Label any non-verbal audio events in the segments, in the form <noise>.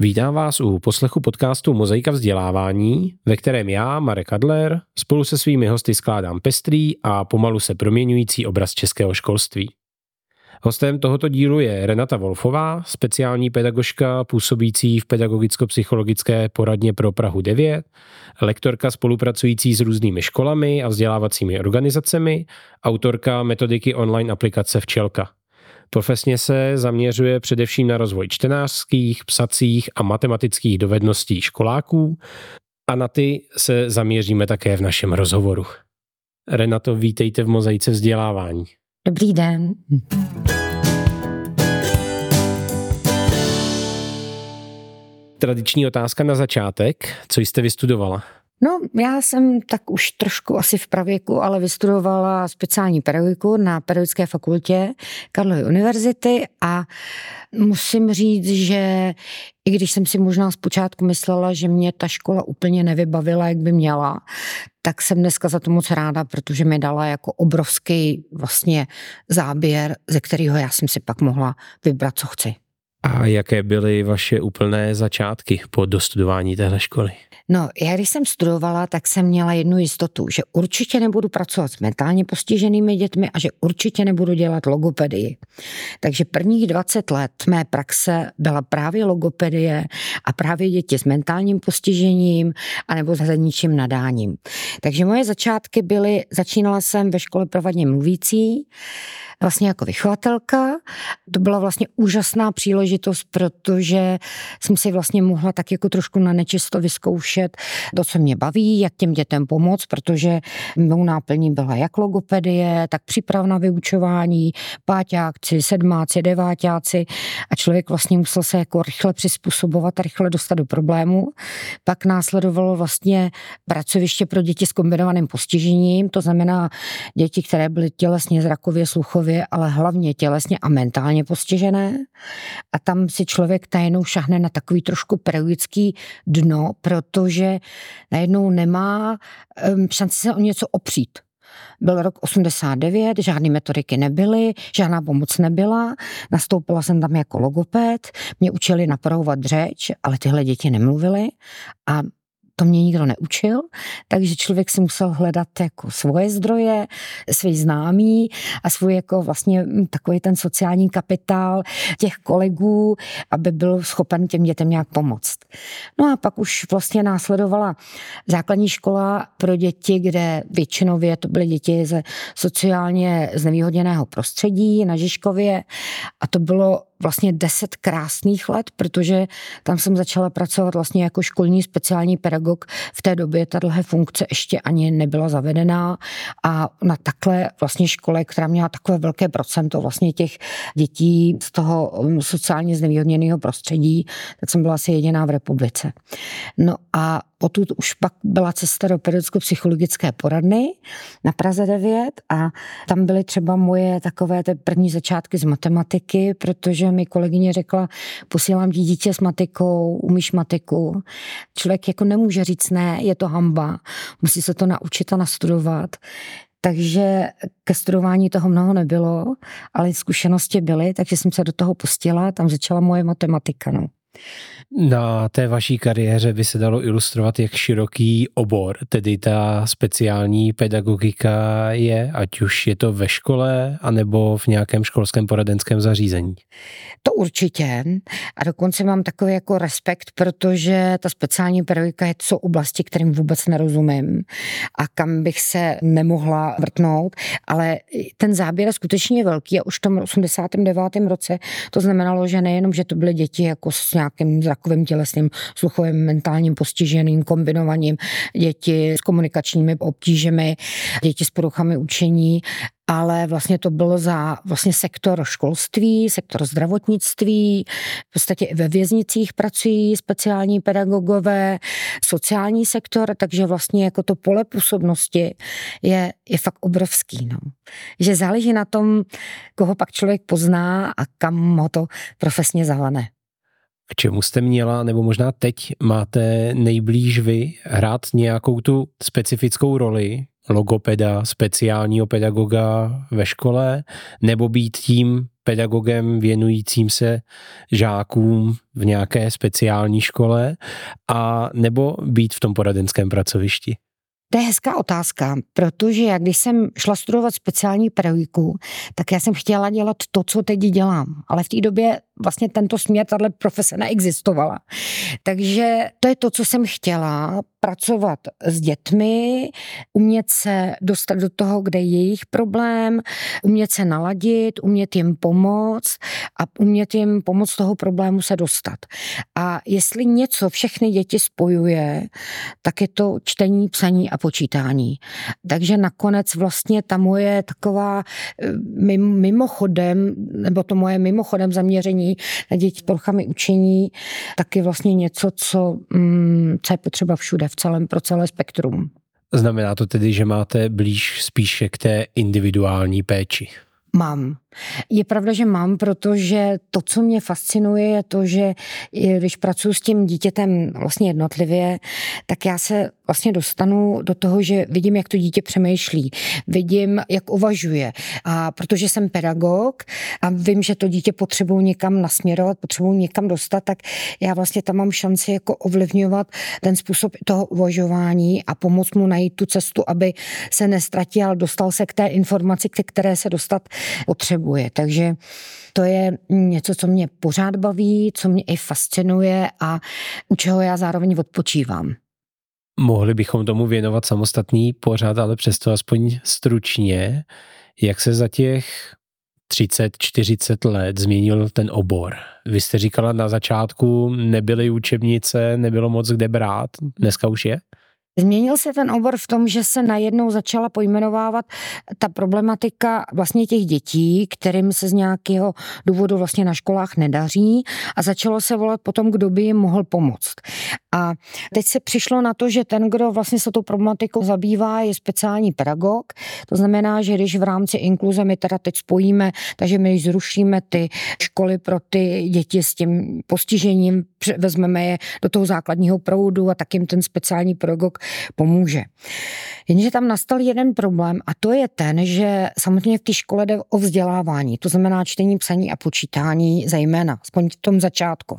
Vítám vás u poslechu podcastu Mozaika vzdělávání, ve kterém já, Marek Adler, spolu se svými hosty skládám pestrý a pomalu se proměňující obraz českého školství. Hostem tohoto dílu je Renata Wolfová, speciální pedagožka působící v pedagogicko-psychologické poradně pro Prahu 9, lektorka spolupracující s různými školami a vzdělávacími organizacemi, autorka metodiky online aplikace Včelka. Profesně se zaměřuje především na rozvoj čtenářských, psacích a matematických dovedností školáků a na ty se zaměříme také v našem rozhovoru. Renato, vítejte v Mozaice vzdělávání. Dobrý den. Tradiční otázka na začátek. Co jste vystudovala? No, já jsem tak už trošku asi v pravěku, ale vystudovala speciální pedagogiku na Pedagogické fakultě Karlovy univerzity a musím říct, že i když jsem si možná zpočátku myslela, že mě ta škola úplně nevybavila, jak by měla, tak jsem dneska za to moc ráda, protože mi dala jako obrovský vlastně záběr, ze kterého já jsem si pak mohla vybrat, co chci. A jaké byly vaše úplné začátky po dostudování téhle školy? No, já když jsem studovala, tak jsem měla jednu jistotu, že určitě nebudu pracovat s mentálně postiženými dětmi a že určitě nebudu dělat logopedii. Takže prvních 20 let mé praxe byla právě logopedie a právě děti s mentálním postižením anebo s ničím nadáním. Takže moje začátky byly, začínala jsem ve škole provadně mluvící, vlastně jako vychovatelka. To byla vlastně úžasná příležitost, protože jsem si vlastně mohla tak jako trošku na nečisto vyzkoušet to, co mě baví, jak těm dětem pomoct, protože mou náplní byla jak logopedie, tak příprav na vyučování, páťáci, sedmáci, deváťáci a člověk vlastně musel se jako rychle přizpůsobovat a rychle dostat do problému. Pak následovalo vlastně pracoviště pro děti s kombinovaným postižením, to znamená děti, které byly tělesně, zrakově, sluchově celkově, ale hlavně tělesně a mentálně postižené. A tam si člověk najednou šahne na takový trošku pedagogický dno, protože najednou nemá um, šanci se o něco opřít. Byl rok 89, žádné metodiky nebyly, žádná pomoc nebyla. Nastoupila jsem tam jako logoped, mě učili napravovat řeč, ale tyhle děti nemluvily a to mě nikdo neučil, takže člověk si musel hledat jako svoje zdroje, svý známý a svůj jako vlastně takový ten sociální kapitál těch kolegů, aby byl schopen těm dětem nějak pomoct. No a pak už vlastně následovala základní škola pro děti, kde většinově to byly děti ze sociálně znevýhodněného prostředí na Žižkově a to bylo vlastně deset krásných let, protože tam jsem začala pracovat vlastně jako školní speciální pedagog. V té době tahle funkce ještě ani nebyla zavedená a na takhle vlastně škole, která měla takové velké procento vlastně těch dětí z toho um, sociálně znevýhodněného prostředí, tak jsem byla asi jediná v republice. No a potud už pak byla cesta do pedagogicko-psychologické poradny na Praze 9 a tam byly třeba moje takové ty první začátky z matematiky, protože mi kolegyně řekla, posílám ti dítě s matikou, umíš matiku. Člověk jako nemůže říct ne, je to hamba, musí se to naučit a nastudovat. Takže ke studování toho mnoho nebylo, ale zkušenosti byly, takže jsem se do toho pustila, tam začala moje matematika. No. Na té vaší kariéře by se dalo ilustrovat, jak široký obor, tedy ta speciální pedagogika je, ať už je to ve škole, anebo v nějakém školském poradenském zařízení. To určitě. A dokonce mám takový jako respekt, protože ta speciální pedagogika je jsou oblasti, kterým vůbec nerozumím a kam bych se nemohla vrtnout, ale ten záběr je skutečně velký a už v tom 89. roce to znamenalo, že nejenom, že to byly děti jako s nějakým zrakovým tělesným, sluchovým, mentálním postiženým, kombinovaním, děti s komunikačními obtížemi, děti s poruchami učení, ale vlastně to bylo za vlastně sektor školství, sektor zdravotnictví, v podstatě i ve věznicích pracují speciální pedagogové, sociální sektor, takže vlastně jako to pole působnosti je, je fakt obrovský. No. Že záleží na tom, koho pak člověk pozná a kam ho to profesně zavane. K čemu jste měla, nebo možná teď máte nejblíž vy hrát nějakou tu specifickou roli logopeda, speciálního pedagoga ve škole, nebo být tím pedagogem věnujícím se žákům v nějaké speciální škole a nebo být v tom poradenském pracovišti? To je hezká otázka, protože jak když jsem šla studovat speciální pedagogiku, tak já jsem chtěla dělat to, co teď dělám. Ale v té době vlastně tento směr, tahle profese neexistovala. Takže to je to, co jsem chtěla, pracovat s dětmi, umět se dostat do toho, kde je jejich problém, umět se naladit, umět jim pomoct a umět jim pomoct toho problému se dostat. A jestli něco všechny děti spojuje, tak je to čtení, psaní a počítání. Takže nakonec vlastně ta moje taková eh, mimochodem, nebo to moje mimochodem zaměření na děti s poruchami učení, tak je vlastně něco, co, mm, co je potřeba všude, v celém, pro celé spektrum. Znamená to tedy, že máte blíž spíše k té individuální péči? Mám. Je pravda, že mám, protože to, co mě fascinuje, je to, že když pracuji s tím dítětem vlastně jednotlivě, tak já se vlastně dostanu do toho, že vidím, jak to dítě přemýšlí, vidím, jak uvažuje. A protože jsem pedagog a vím, že to dítě potřebuji někam nasměrovat, potřebuji někam dostat, tak já vlastně tam mám šanci jako ovlivňovat ten způsob toho uvažování a pomoct mu najít tu cestu, aby se nestratil, dostal se k té informaci, ke které se dostat potřebuje. Takže to je něco, co mě pořád baví, co mě i fascinuje a u čeho já zároveň odpočívám. Mohli bychom tomu věnovat samostatný pořád, ale přesto aspoň stručně, jak se za těch 30-40 let změnil ten obor. Vy jste říkala na začátku, nebyly učebnice, nebylo moc kde brát, dneska už je? Změnil se ten obor v tom, že se najednou začala pojmenovávat ta problematika vlastně těch dětí, kterým se z nějakého důvodu vlastně na školách nedaří a začalo se volat potom, kdo by jim mohl pomoct. A teď se přišlo na to, že ten, kdo vlastně se tou problematikou zabývá, je speciální pedagog. To znamená, že když v rámci inkluze my teda teď spojíme, takže my zrušíme ty školy pro ty děti s tím postižením, vezmeme je do toho základního proudu a tak jim ten speciální pedagog pomůže. Jenže tam nastal jeden problém a to je ten, že samozřejmě v té škole jde o vzdělávání, to znamená čtení, psaní a počítání zejména, aspoň v tom začátku.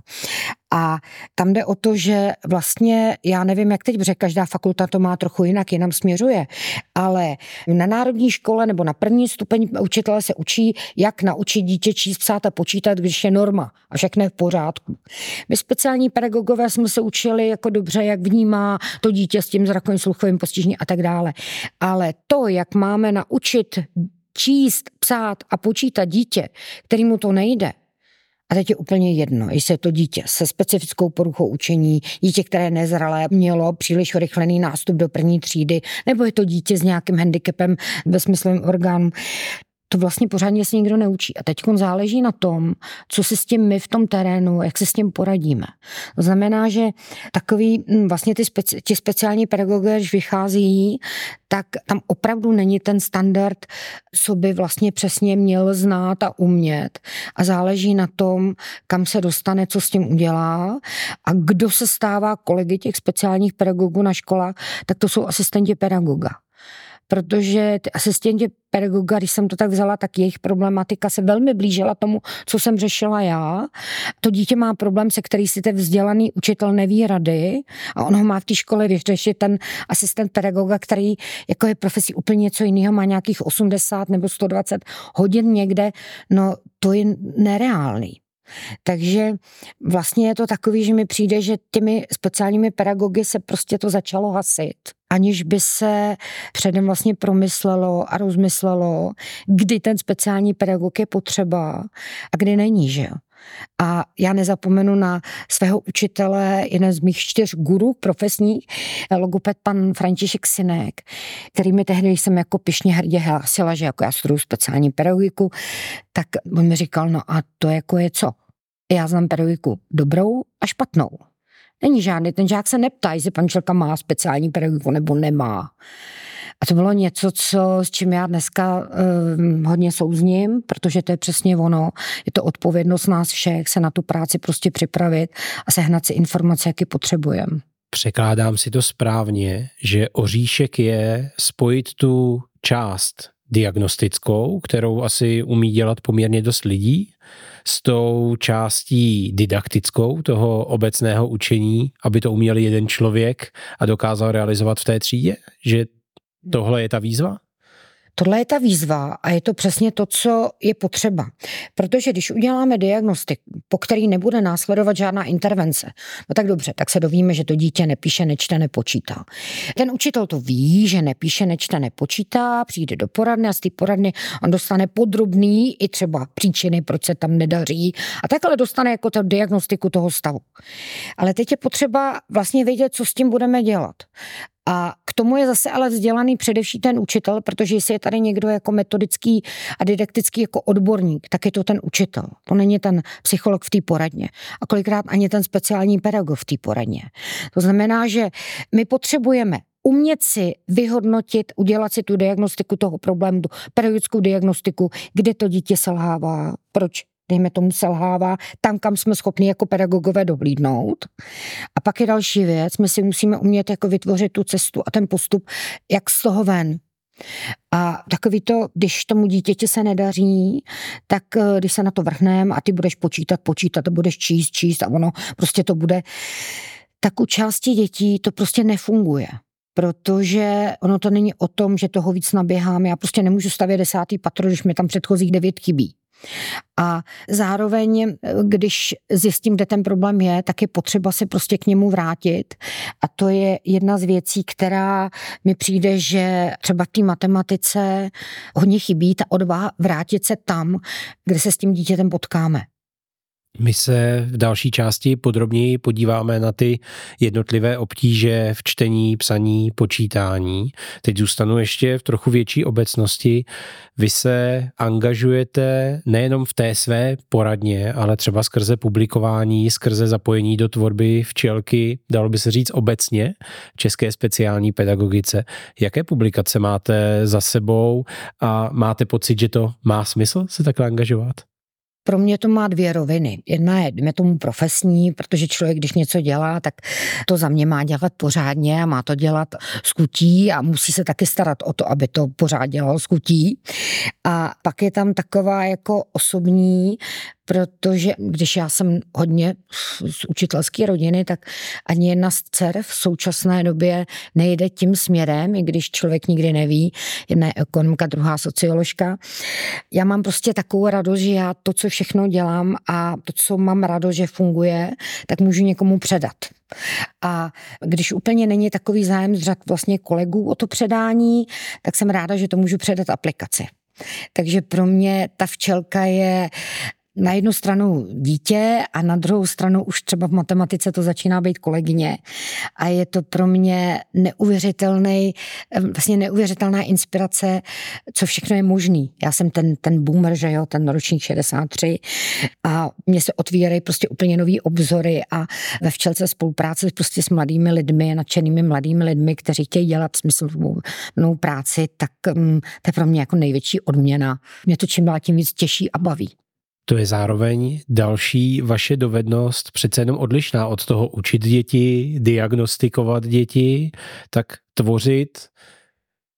A tam jde o to, že vlastně, já nevím, jak teď, protože každá fakulta to má trochu jinak, jinam směřuje, ale na národní škole nebo na první stupeň učitele se učí, jak naučit dítě číst, psát a počítat, když je norma a všechno v pořádku. My speciální pedagogové jsme se učili jako dobře, jak vnímá to dítě s tím zrakovým sluchovým postižením a tak dále. Ale to, jak máme naučit číst, psát a počítat dítě, kterýmu to nejde, a teď je úplně jedno, jestli je to dítě se specifickou poruchou učení, dítě, které nezralé mělo příliš rychlený nástup do první třídy, nebo je to dítě s nějakým handicapem ve smyslovém orgánu to vlastně pořádně se nikdo neučí. A teď záleží na tom, co si s tím my v tom terénu, jak se s tím poradíme. To znamená, že takový hm, vlastně ty speci, ti speciální pedagogové, když vychází, tak tam opravdu není ten standard, co by vlastně přesně měl znát a umět. A záleží na tom, kam se dostane, co s tím udělá a kdo se stává kolegy těch speciálních pedagogů na školách, tak to jsou asistenti pedagoga protože ty asistenti pedagoga, když jsem to tak vzala, tak jejich problematika se velmi blížila tomu, co jsem řešila já. To dítě má problém, se který si ten vzdělaný učitel neví rady a on ho má v té škole vyřešit ten asistent pedagoga, který jako je profesí úplně něco jiného, má nějakých 80 nebo 120 hodin někde, no to je nereálný. Takže vlastně je to takový, že mi přijde, že těmi speciálními pedagogy se prostě to začalo hasit, aniž by se předem vlastně promyslelo a rozmyslelo, kdy ten speciální pedagog je potřeba a kdy není, že jo. A já nezapomenu na svého učitele, jeden z mých čtyř gurů profesních, logoped pan František Sinek, který mi tehdy jsem jako pišně hrdě hlásila, že jako já studuju speciální pedagogiku, tak on mi říkal, no a to jako je co? Já znám pedagogiku dobrou a špatnou. Není žádný, ten žák se neptá, jestli pan Čelka má speciální pedagogiku nebo nemá. A to bylo něco, co, s čím já dneska um, hodně souzním, protože to je přesně ono. Je to odpovědnost nás všech se na tu práci prostě připravit a sehnat si informace, jaké potřebujeme. Překládám si to správně, že oříšek je spojit tu část diagnostickou, kterou asi umí dělat poměrně dost lidí, s tou částí didaktickou toho obecného učení, aby to uměl jeden člověk a dokázal realizovat v té třídě? Že tohle je ta výzva? Tohle je ta výzva a je to přesně to, co je potřeba. Protože když uděláme diagnostik, po který nebude následovat žádná intervence, no tak dobře, tak se dovíme, že to dítě nepíše, nečte, nepočítá. Ten učitel to ví, že nepíše, nečte, nepočítá, přijde do poradny a z té poradny on dostane podrobný i třeba příčiny, proč se tam nedaří a takhle dostane jako tu diagnostiku toho stavu. Ale teď je potřeba vlastně vědět, co s tím budeme dělat. A tomu je zase ale vzdělaný především ten učitel, protože jestli je tady někdo jako metodický a didaktický jako odborník, tak je to ten učitel. To není ten psycholog v té poradně. A kolikrát ani ten speciální pedagog v té poradně. To znamená, že my potřebujeme umět si vyhodnotit, udělat si tu diagnostiku toho problému, pedagogickou diagnostiku, kde to dítě selhává, proč dejme tomu, selhává tam, kam jsme schopni jako pedagogové dohlídnout. A pak je další věc, my si musíme umět jako vytvořit tu cestu a ten postup, jak z toho ven. A takový to, když tomu dítěti se nedaří, tak eh, když se na to vrhneme a ty budeš počítat, počítat a budeš číst, číst a ono prostě to bude, tak u části dětí to prostě nefunguje protože ono to není o tom, že toho víc naběhám. Já prostě nemůžu stavět desátý patro, když mi tam předchozích devět chybí. A zároveň, když zjistím, kde ten problém je, tak je potřeba se prostě k němu vrátit. A to je jedna z věcí, která mi přijde, že třeba v té matematice hodně chybí ta odvaha vrátit se tam, kde se s tím dítětem potkáme. My se v další části podrobněji podíváme na ty jednotlivé obtíže v čtení, psaní, počítání. Teď zůstanu ještě v trochu větší obecnosti. Vy se angažujete nejenom v té své poradně, ale třeba skrze publikování, skrze zapojení do tvorby včelky, dalo by se říct obecně, české speciální pedagogice. Jaké publikace máte za sebou a máte pocit, že to má smysl se takhle angažovat? Pro mě to má dvě roviny. Jedna je, dejme tomu, profesní, protože člověk, když něco dělá, tak to za mě má dělat pořádně a má to dělat skutí a musí se taky starat o to, aby to pořád dělal skutí. A pak je tam taková jako osobní protože když já jsem hodně z učitelské rodiny, tak ani jedna z dcer v současné době nejde tím směrem, i když člověk nikdy neví, jedna je ekonomka, druhá socioložka. Já mám prostě takovou radost, že já to, co všechno dělám a to, co mám radost, že funguje, tak můžu někomu předat. A když úplně není takový zájem z řad vlastně kolegů o to předání, tak jsem ráda, že to můžu předat aplikaci. Takže pro mě ta včelka je na jednu stranu dítě a na druhou stranu už třeba v matematice to začíná být kolegyně a je to pro mě neuvěřitelný, vlastně neuvěřitelná inspirace, co všechno je možný. Já jsem ten, ten boomer, že jo, ten ročník 63 a mně se otvírají prostě úplně nový obzory a ve včelce spolupráce prostě s mladými lidmi, nadšenými mladými lidmi, kteří chtějí dělat smysluplnou práci, tak um, to je pro mě jako největší odměna. Mě to čím dál tím víc těší a baví to je zároveň další vaše dovednost přece jenom odlišná od toho učit děti, diagnostikovat děti, tak tvořit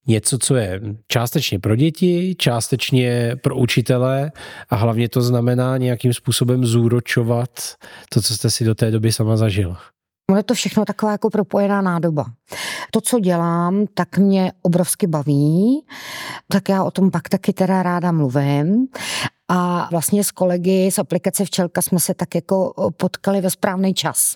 něco, co je částečně pro děti, částečně pro učitele a hlavně to znamená nějakým způsobem zúročovat to, co jste si do té doby sama zažila. Je to všechno taková jako propojená nádoba. To, co dělám, tak mě obrovsky baví, tak já o tom pak taky teda ráda mluvím a vlastně s kolegy z aplikace Včelka jsme se tak jako potkali ve správný čas.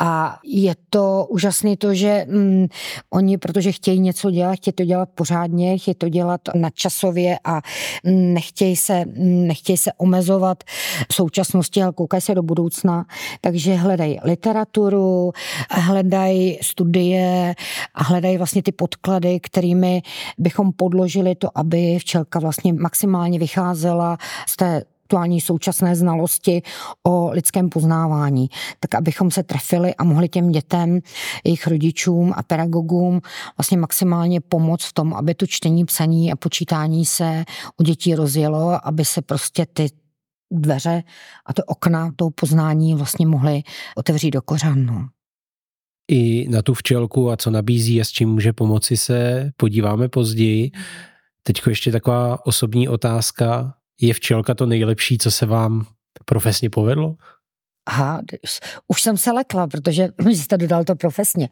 A je to úžasné to, že mm, oni, protože chtějí něco dělat, chtějí to dělat pořádně, chtějí to dělat nadčasově a mm, nechtějí se, mm, nechtějí se omezovat v současnosti, ale koukají se do budoucna. Takže hledají literaturu, hledají studie a hledají vlastně ty podklady, kterými bychom podložili to, aby včelka vlastně maximálně vycházela z té aktuální současné znalosti o lidském poznávání, tak abychom se trefili a mohli těm dětem, jejich rodičům a pedagogům vlastně maximálně pomoct v tom, aby to čtení, psaní a počítání se u dětí rozjelo, aby se prostě ty dveře a to okna toho poznání vlastně mohly otevřít do kořán. I na tu včelku a co nabízí a s čím může pomoci se podíváme později. Teď ještě taková osobní otázka. Je včelka to nejlepší, co se vám profesně povedlo? Aha, už jsem se lekla, protože <clears throat> jste dodal to profesně.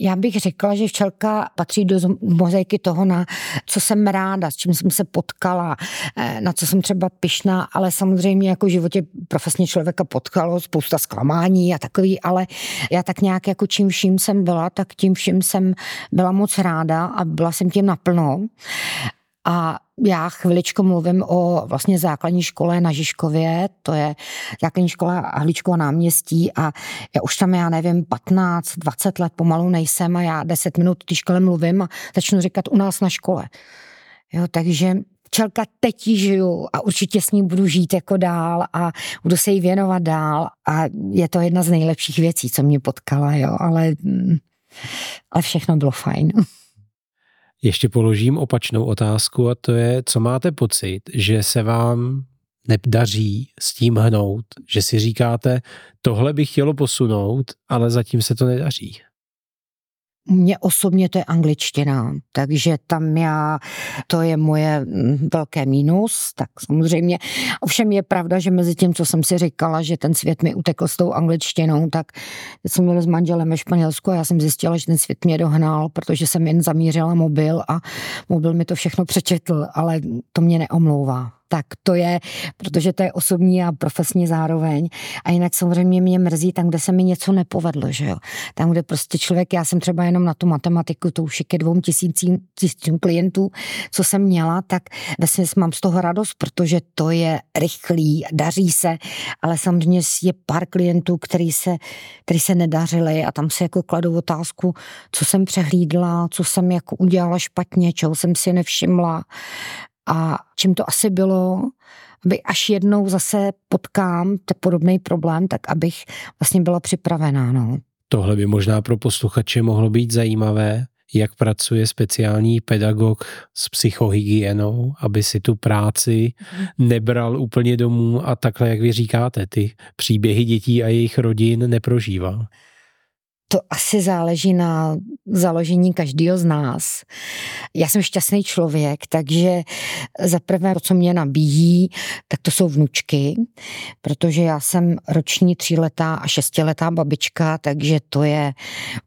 Já bych řekla, že včelka patří do mozaiky toho, na co jsem ráda, s čím jsem se potkala, eh, na co jsem třeba pyšná, ale samozřejmě jako v životě profesně člověka potkalo spousta zklamání a takový, ale já tak nějak jako čím vším jsem byla, tak tím vším jsem byla moc ráda a byla jsem tím naplno. A já chviličku mluvím o vlastně základní škole na Žižkově, to je základní škola Hličkova náměstí a já už tam, já nevím, 15, 20 let pomalu nejsem a já 10 minut v té škole mluvím a začnu říkat u nás na škole. Jo, takže Čelka teď žiju a určitě s ním budu žít jako dál a budu se jí věnovat dál a je to jedna z nejlepších věcí, co mě potkala, jo, ale, mm, ale všechno bylo fajn. Ještě položím opačnou otázku a to je, co máte pocit, že se vám nedaří s tím hnout, že si říkáte, tohle bych chtělo posunout, ale zatím se to nedaří. Mně osobně to je angličtina, takže tam já, to je moje mm, velké mínus, tak samozřejmě. Ovšem je pravda, že mezi tím, co jsem si říkala, že ten svět mi utekl s tou angličtinou, tak jsem měla s manželem ve Španělsku a já jsem zjistila, že ten svět mě dohnal, protože jsem jen zamířila mobil a mobil mi to všechno přečetl, ale to mě neomlouvá tak to je, protože to je osobní a profesní zároveň. A jinak samozřejmě mě mrzí tam, kde se mi něco nepovedlo, že jo. Tam, kde prostě člověk, já jsem třeba jenom na tu matematiku, to už je ke dvou tisícím, tisícím klientů, co jsem měla, tak vlastně mám z toho radost, protože to je rychlý, daří se, ale samozřejmě je pár klientů, který se, který se nedařili a tam si jako kladu otázku, co jsem přehlídla, co jsem jako udělala špatně, čeho jsem si nevšimla a čím to asi bylo, aby až jednou zase potkám ten podobný problém, tak abych vlastně byla připravená. No. Tohle by možná pro posluchače mohlo být zajímavé, jak pracuje speciální pedagog s psychohygienou, aby si tu práci nebral úplně domů a takhle, jak vy říkáte, ty příběhy dětí a jejich rodin neprožíval to asi záleží na založení každého z nás. Já jsem šťastný člověk, takže za prvé, co mě nabíjí, tak to jsou vnučky, protože já jsem roční tříletá a šestiletá babička, takže to je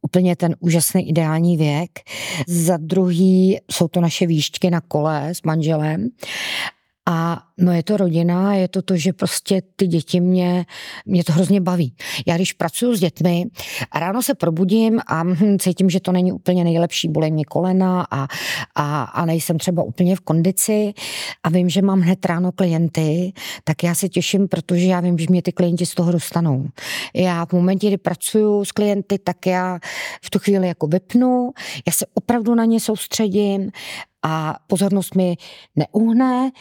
úplně ten úžasný ideální věk. Za druhý jsou to naše výšťky na kole s manželem a no je to rodina, je to to, že prostě ty děti mě, mě to hrozně baví. Já když pracuji s dětmi a ráno se probudím a hm, cítím, že to není úplně nejlepší, bolí mě kolena a, a, a nejsem třeba úplně v kondici a vím, že mám hned ráno klienty, tak já se těším, protože já vím, že mě ty klienti z toho dostanou. Já v momentě, kdy pracuji s klienty, tak já v tu chvíli jako vypnu, já se opravdu na ně soustředím a pozornost mi neuhne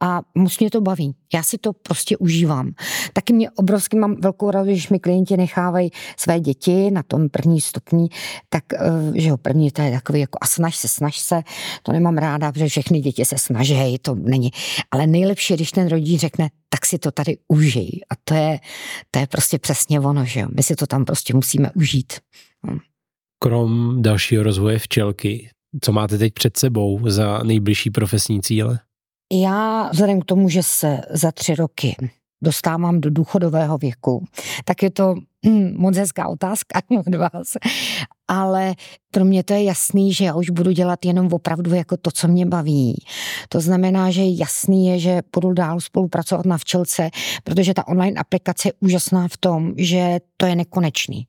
a moc mě to baví. Já si to prostě užívám. Taky mě obrovsky mám velkou radost, když mi klienti nechávají své děti na tom první stupni, tak, eh, že jo, první to je takový jako a snaž se, snaž se, to nemám ráda, protože všechny děti se snaží, to není. Ale nejlepší, když ten rodič řekne, tak si to tady užij. A to je, to je prostě přesně ono, že jo. My si to tam prostě musíme užít. No. Krom dalšího rozvoje včelky, co máte teď před sebou za nejbližší profesní cíle? Já vzhledem k tomu, že se za tři roky dostávám do důchodového věku, tak je to hm, moc hezká otázka <laughs> od vás. Ale pro mě to je jasný, že já už budu dělat jenom opravdu jako to, co mě baví. To znamená, že jasný je, že budu dál spolupracovat na včelce, protože ta online aplikace je úžasná v tom, že to je nekonečný.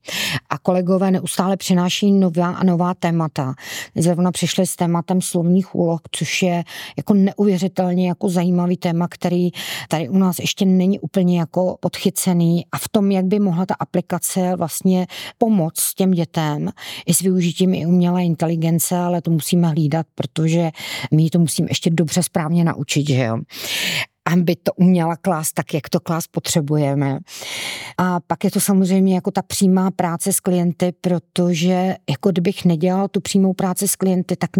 A kolegové neustále přináší nová a nová témata. Zrovna přišli s tématem slovních úloh, což je jako neuvěřitelně jako zajímavý téma, který tady u nás ještě není úplně jako podchycený a v tom, jak by mohla ta aplikace vlastně pomoct těm dětem i s využitím tím i umělé inteligence, ale to musíme hlídat, protože my to musíme ještě dobře správně naučit, že jo aby to uměla klást tak, jak to klást potřebujeme. A pak je to samozřejmě jako ta přímá práce s klienty, protože jako kdybych nedělal tu přímou práci s klienty, tak,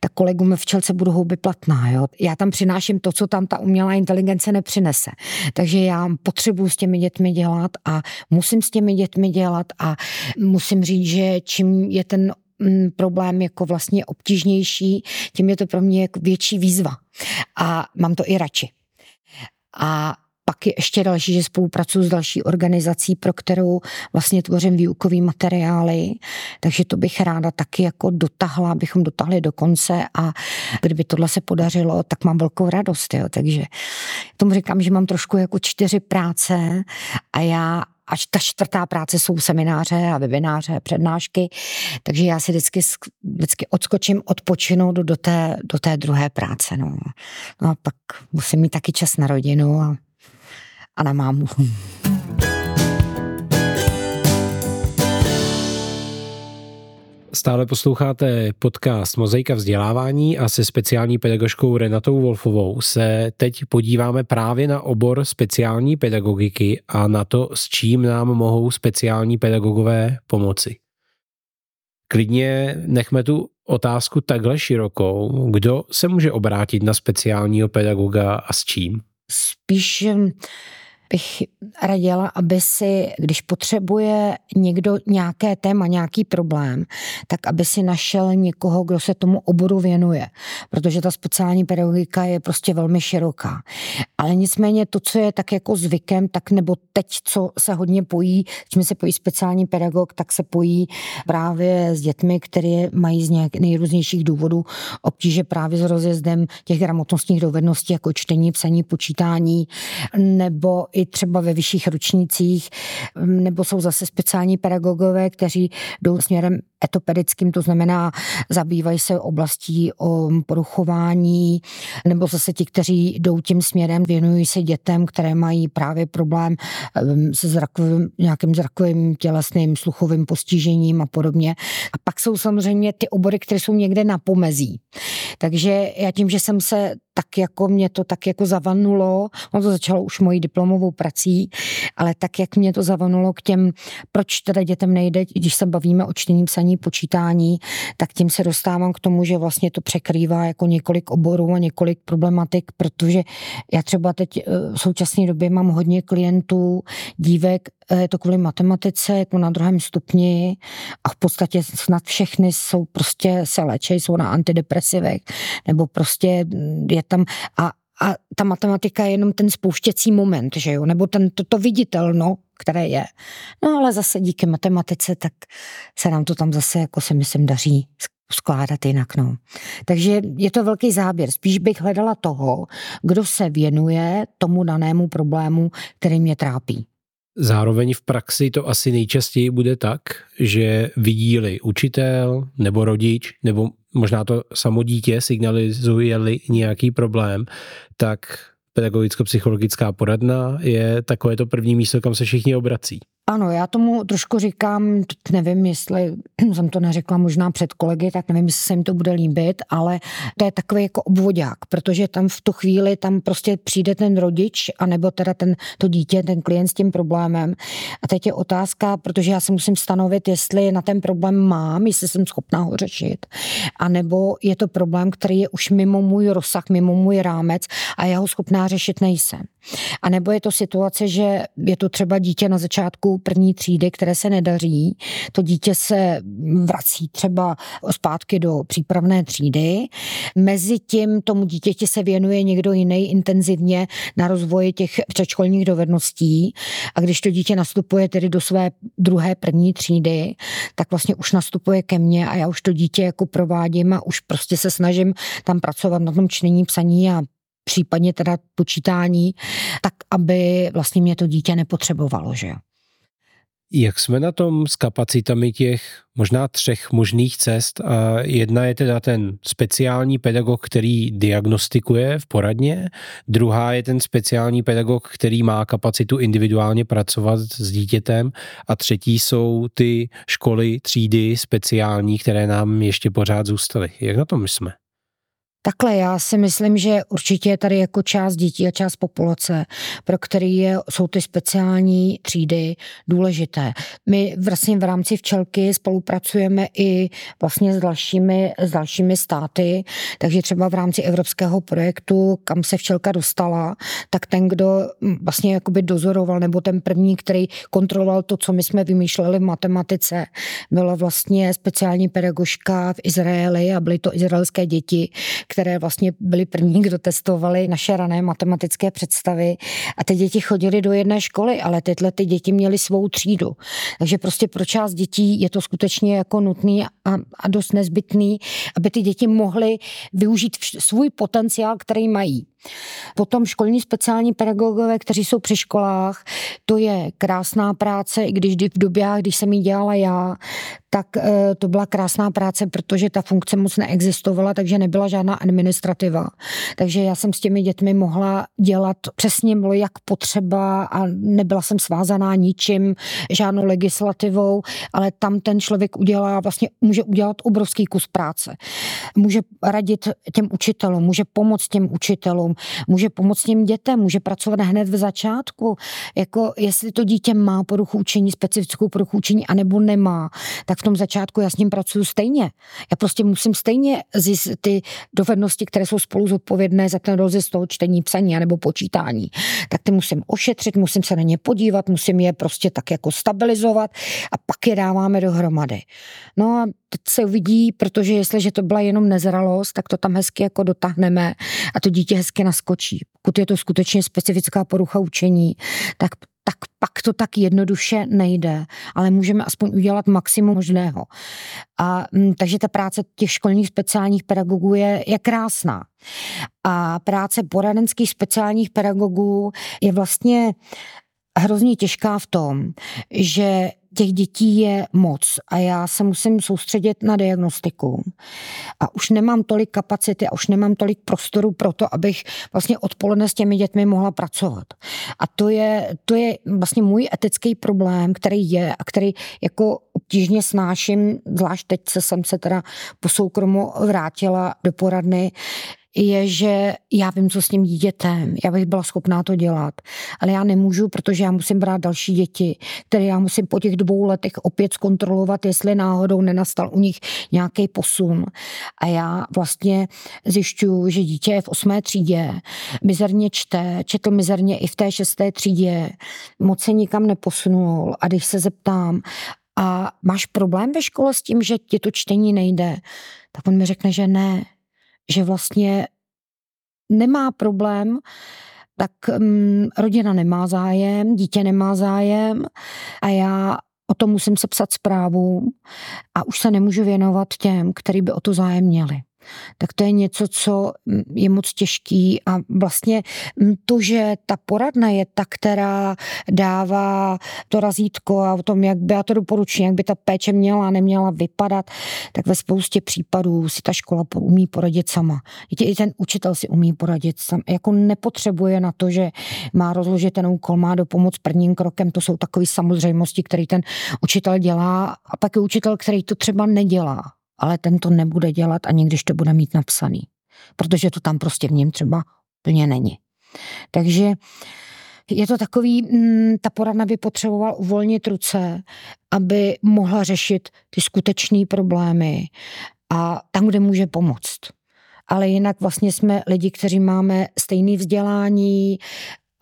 tak kolegům v čelce budu houby platná. Jo? Já tam přináším to, co tam ta umělá inteligence nepřinese. Takže já potřebuji s těmi dětmi dělat a musím s těmi dětmi dělat a musím říct, že čím je ten mm, problém jako vlastně obtížnější, tím je to pro mě jako větší výzva. A mám to i radši. A pak je ještě další, že spolupracuji s další organizací, pro kterou vlastně tvořím výukový materiály, takže to bych ráda taky jako dotahla, abychom dotáhli do konce a kdyby tohle se podařilo, tak mám velkou radost, jo. takže tomu říkám, že mám trošku jako čtyři práce a já až ta čtvrtá práce jsou semináře a webináře, přednášky, takže já si vždycky, vždycky odskočím, odpočinu do, do, té, do té druhé práce. No. no a pak musím mít taky čas na rodinu a a na mámu. Stále posloucháte podcast Mozaika vzdělávání a se speciální pedagožkou Renatou Wolfovou se teď podíváme právě na obor speciální pedagogiky a na to, s čím nám mohou speciální pedagogové pomoci. Klidně nechme tu otázku takhle širokou. Kdo se může obrátit na speciálního pedagoga a s čím? Spíš bych radila, aby si, když potřebuje někdo nějaké téma, nějaký problém, tak aby si našel někoho, kdo se tomu oboru věnuje, protože ta speciální pedagogika je prostě velmi široká. Ale nicméně to, co je tak jako zvykem, tak nebo teď, co se hodně pojí, když se pojí speciální pedagog, tak se pojí právě s dětmi, které mají z nějak nejrůznějších důvodů obtíže právě s rozjezdem těch gramotnostních dovedností, jako čtení, psaní, počítání, nebo i třeba ve vyšších ročnících, nebo jsou zase speciální pedagogové, kteří jdou směrem etopedickým, to znamená zabývají se oblastí o poruchování, nebo zase ti, kteří jdou tím směrem, věnují se dětem, které mají právě problém se zrakovým, nějakým zrakovým, tělesným, sluchovým postižením a podobně. A pak jsou samozřejmě ty obory, které jsou někde na pomezí. Takže já tím, že jsem se tak jako mě to tak jako zavanulo, ono to začalo už mojí diplomovou prací, ale tak, jak mě to zavanulo k těm, proč teda dětem nejde, když se bavíme o čtení, psaní, počítání, tak tím se dostávám k tomu, že vlastně to překrývá jako několik oborů a několik problematik, protože já třeba teď eh, v současné době mám hodně klientů, dívek, eh, je to kvůli matematice, jako na druhém stupni a v podstatě snad všechny jsou prostě se léčej, jsou na antidepresivech, nebo prostě je tam a a ta matematika je jenom ten spouštěcí moment, že jo, nebo ten, to, to viditelno, které je. No ale zase díky matematice, tak se nám to tam zase, jako si myslím, daří skládat jinak, no. Takže je to velký záběr. Spíš bych hledala toho, kdo se věnuje tomu danému problému, který mě trápí. Zároveň v praxi to asi nejčastěji bude tak, že vidí-li učitel nebo rodič, nebo možná to samo dítě signalizuje-li nějaký problém, tak pedagogicko-psychologická poradna je takové to první místo, kam se všichni obrací. Ano, já tomu trošku říkám, nevím, jestli <clears throat> jsem to neřekla možná před kolegy, tak nevím, jestli se jim to bude líbit, ale to je takový jako obvodák, protože tam v tu chvíli tam prostě přijde ten rodič, anebo teda ten, to dítě, ten klient s tím problémem. A teď je otázka, protože já si musím stanovit, jestli na ten problém mám, jestli jsem schopná ho řešit, anebo je to problém, který je už mimo můj rozsah, mimo můj rámec a já ho schopná řešit nejsem. A nebo je to situace, že je to třeba dítě na začátku první třídy, které se nedaří. To dítě se vrací třeba zpátky do přípravné třídy. Mezi tím tomu dítěti se věnuje někdo jiný intenzivně na rozvoji těch předškolních dovedností. A když to dítě nastupuje tedy do své druhé první třídy, tak vlastně už nastupuje ke mně a já už to dítě jako provádím a už prostě se snažím tam pracovat na tom čtení, psaní a případně teda počítání, tak aby vlastně mě to dítě nepotřebovalo, že jo. Jak jsme na tom s kapacitami těch možná třech možných cest? A jedna je teda ten speciální pedagog, který diagnostikuje v poradně, druhá je ten speciální pedagog, který má kapacitu individuálně pracovat s dítětem a třetí jsou ty školy, třídy speciální, které nám ještě pořád zůstaly. Jak na tom jsme? Takhle já si myslím, že určitě je tady jako část dětí a část populace, pro který je, jsou ty speciální třídy důležité. My vlastně v rámci včelky spolupracujeme i vlastně s dalšími, s dalšími státy, takže třeba v rámci evropského projektu, kam se včelka dostala, tak ten, kdo vlastně jakoby dozoroval, nebo ten první, který kontroloval to, co my jsme vymýšleli v matematice, byla vlastně speciální pedagožka v Izraeli a byly to izraelské děti, které vlastně byly první, kdo testovali naše rané matematické představy. A ty děti chodili do jedné školy, ale tyhle ty děti měly svou třídu. Takže prostě pro část dětí je to skutečně jako nutný a, a dost nezbytný, aby ty děti mohly využít svůj potenciál, který mají. Potom školní speciální pedagogové, kteří jsou při školách, to je krásná práce, i když v dobách, když jsem ji dělala já, tak eh, to byla krásná práce, protože ta funkce moc neexistovala, takže nebyla žádná administrativa. Takže já jsem s těmi dětmi mohla dělat přesně bylo jak potřeba a nebyla jsem svázaná ničím, žádnou legislativou, ale tam ten člověk udělá, vlastně může udělat obrovský kus práce. Může radit těm učitelům, může pomoct těm učitelům, může pomoct těm dětem, může pracovat hned v začátku. Jako jestli to dítě má poruchu učení, specifickou poruchu učení, anebo nemá, tak v tom začátku já s ním pracuji stejně. Já prostě musím stejně zjistit ty dovednosti, které jsou spolu zodpovědné za ten rozjezd toho čtení, psaní nebo počítání. Tak ty musím ošetřit, musím se na ně podívat, musím je prostě tak jako stabilizovat a pak je dáváme dohromady. No a teď se uvidí, protože jestliže to byla jenom nezralost, tak to tam hezky jako dotáhneme a to dítě hezky naskočí. Pokud je to skutečně specifická porucha učení, tak tak pak to tak jednoduše nejde, ale můžeme aspoň udělat maximum možného. A, mm, takže ta práce těch školních speciálních pedagogů je, je krásná. A práce poradenských speciálních pedagogů je vlastně hrozně těžká v tom, že těch dětí je moc a já se musím soustředit na diagnostiku. A už nemám tolik kapacity a už nemám tolik prostoru pro to, abych vlastně odpoledne s těmi dětmi mohla pracovat. A to je, to je vlastně můj etický problém, který je a který jako obtížně snáším, zvlášť teď se jsem se teda po soukromu vrátila do poradny, je, že já vím, co s tím dítětem, já bych byla schopná to dělat, ale já nemůžu, protože já musím brát další děti, které já musím po těch dvou letech opět zkontrolovat, jestli náhodou nenastal u nich nějaký posun. A já vlastně zjišťuju, že dítě je v osmé třídě, mizerně čte, četl mizerně i v té šesté třídě, moc se nikam neposunul. A když se zeptám, a máš problém ve škole s tím, že ti to čtení nejde, tak on mi řekne, že ne, že vlastně nemá problém, tak um, rodina nemá zájem, dítě nemá zájem a já o tom musím sepsat zprávu a už se nemůžu věnovat těm, který by o to zájem měli tak to je něco, co mm, je moc těžký a vlastně mm, to, že ta poradna je ta, která dává to razítko a o tom, jak by já to doporučím, jak by ta péče měla, neměla vypadat, tak ve spoustě případů si ta škola umí poradit sama. I ten učitel si umí poradit sam. Jako nepotřebuje na to, že má rozložit ten úkol, má do pomoc prvním krokem, to jsou takové samozřejmosti, který ten učitel dělá a pak je učitel, který to třeba nedělá ale ten to nebude dělat ani když to bude mít napsaný. Protože to tam prostě v něm třeba plně není. Takže je to takový, mm, ta poradna by potřeboval uvolnit ruce, aby mohla řešit ty skutečné problémy a tam, kde může pomoct. Ale jinak vlastně jsme lidi, kteří máme stejné vzdělání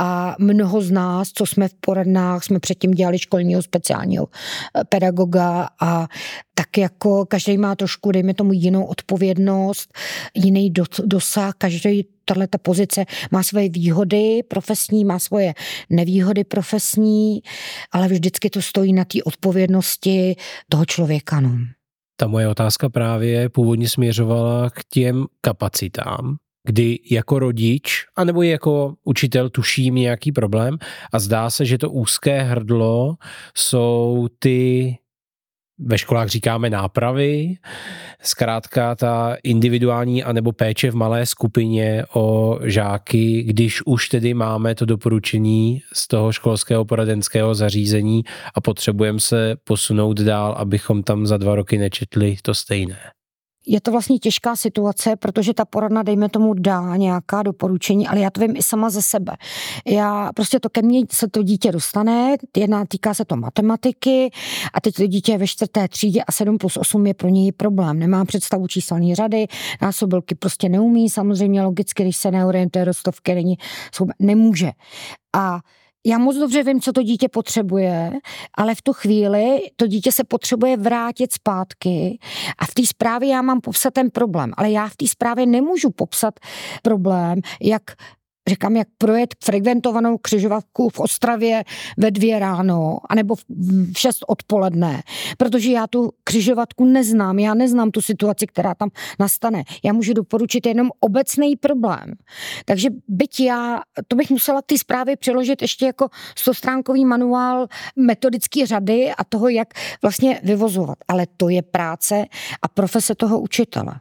a mnoho z nás, co jsme v poradnách, jsme předtím dělali školního speciálního eh, pedagoga a tak jako každý má trošku, dejme tomu, jinou odpovědnost, jiný dosah, každý tahle ta pozice má svoje výhody profesní, má svoje nevýhody profesní, ale vždycky to stojí na té odpovědnosti toho člověka. No. Ta moje otázka právě původně směřovala k těm kapacitám, kdy jako rodič, anebo jako učitel tuším nějaký problém a zdá se, že to úzké hrdlo jsou ty ve školách říkáme nápravy, zkrátka ta individuální anebo péče v malé skupině o žáky, když už tedy máme to doporučení z toho školského poradenského zařízení a potřebujeme se posunout dál, abychom tam za dva roky nečetli to stejné. Je to vlastně těžká situace, protože ta poradna, dejme tomu, dá nějaká doporučení, ale já to vím i sama ze sebe. Já prostě to ke mně se to dítě dostane, jedna týká se to matematiky a teď to dítě je ve čtvrté třídě a 7 plus 8 je pro něj problém. Nemá představu číselní řady, násobilky prostě neumí, samozřejmě logicky, když se neorientuje do stovky, není, nemůže. A já moc dobře vím, co to dítě potřebuje, ale v tu chvíli to dítě se potřebuje vrátit zpátky. A v té zprávě já mám popsat ten problém, ale já v té zprávě nemůžu popsat problém, jak říkám, jak projet frekventovanou křižovatku v Ostravě ve dvě ráno, anebo v šest odpoledne, protože já tu křižovatku neznám, já neznám tu situaci, která tam nastane. Já můžu doporučit jenom obecný problém. Takže byť já, to bych musela k té zprávě přiložit ještě jako stostránkový manuál metodické řady a toho, jak vlastně vyvozovat. Ale to je práce a profese toho učitele.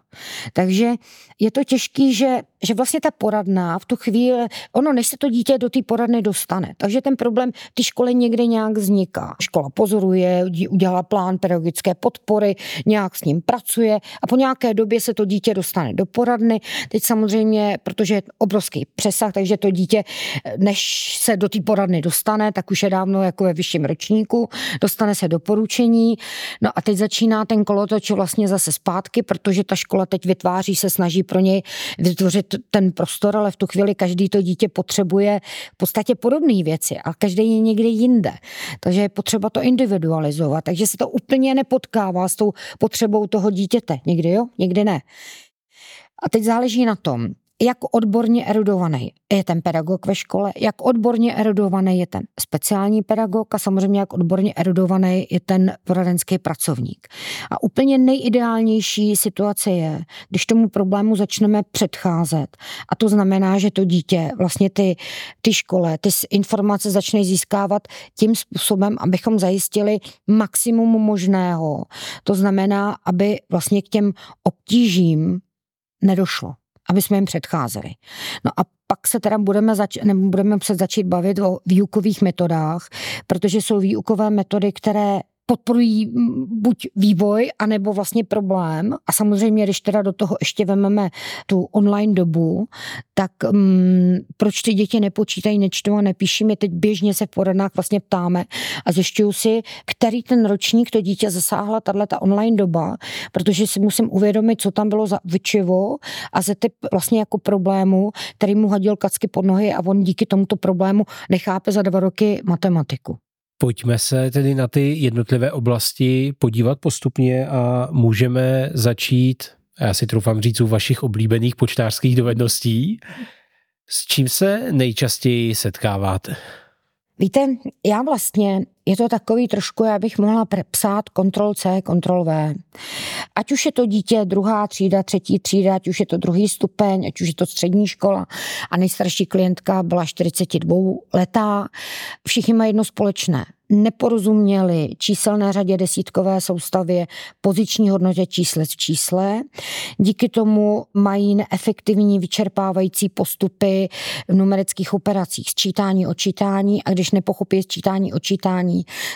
Takže je to těžký, že, že vlastně ta poradná v tu chvíli, ono než se to dítě do té poradny dostane, takže ten problém ty školy někde nějak vzniká. Škola pozoruje, udělá plán pedagogické podpory, nějak s ním pracuje a po nějaké době se to dítě dostane do poradny. Teď samozřejmě, protože je obrovský přesah, takže to dítě, než se do té poradny dostane, tak už je dávno jako ve vyšším ročníku, dostane se doporučení. No a teď začíná ten kolotoč vlastně zase zpátky, protože ta škola teď vytváří, se snaží pro něj vytvořit ten prostor, ale v tu chvíli každý to dítě potřebuje v podstatě podobné věci a každý je někde jinde. Takže je potřeba to individualizovat. Takže se to úplně nepotkává s tou potřebou toho dítěte. Někdy jo, někdy ne. A teď záleží na tom, jak odborně erudovaný je ten pedagog ve škole, jak odborně erudovaný je ten speciální pedagog a samozřejmě jak odborně erudovaný je ten poradenský pracovník. A úplně nejideálnější situace je, když tomu problému začneme předcházet. A to znamená, že to dítě, vlastně ty, ty škole, ty informace začne získávat tím způsobem, abychom zajistili maximum možného. To znamená, aby vlastně k těm obtížím nedošlo aby jsme jim předcházeli. No a pak se teda budeme, zač- nebo budeme muset začít bavit o výukových metodách, protože jsou výukové metody, které podporují buď vývoj, anebo vlastně problém. A samozřejmě, když teda do toho ještě vememe tu online dobu, tak um, proč ty děti nepočítají, nečtou a nepíší, my teď běžně se v poradnách vlastně ptáme a zjišťuju si, který ten ročník to dítě zasáhla tahle online doba, protože si musím uvědomit, co tam bylo za vyčivo a ze typ vlastně jako problému, který mu hodil kacky pod nohy a on díky tomuto problému nechápe za dva roky matematiku. Pojďme se tedy na ty jednotlivé oblasti podívat postupně a můžeme začít, já si troufám říct, u vašich oblíbených počtářských dovedností. S čím se nejčastěji setkáváte? Víte, já vlastně, je to takový trošku, já bych mohla psát kontrol C, kontrol V. Ať už je to dítě druhá třída, třetí třída, ať už je to druhý stupeň, ať už je to střední škola a nejstarší klientka byla 42 letá, všichni mají jedno společné neporozuměli číselné řadě desítkové soustavě, poziční hodnotě čísle v čísle. Díky tomu mají neefektivní vyčerpávající postupy v numerických operacích, sčítání, očítání a když nepochopí sčítání, očítání,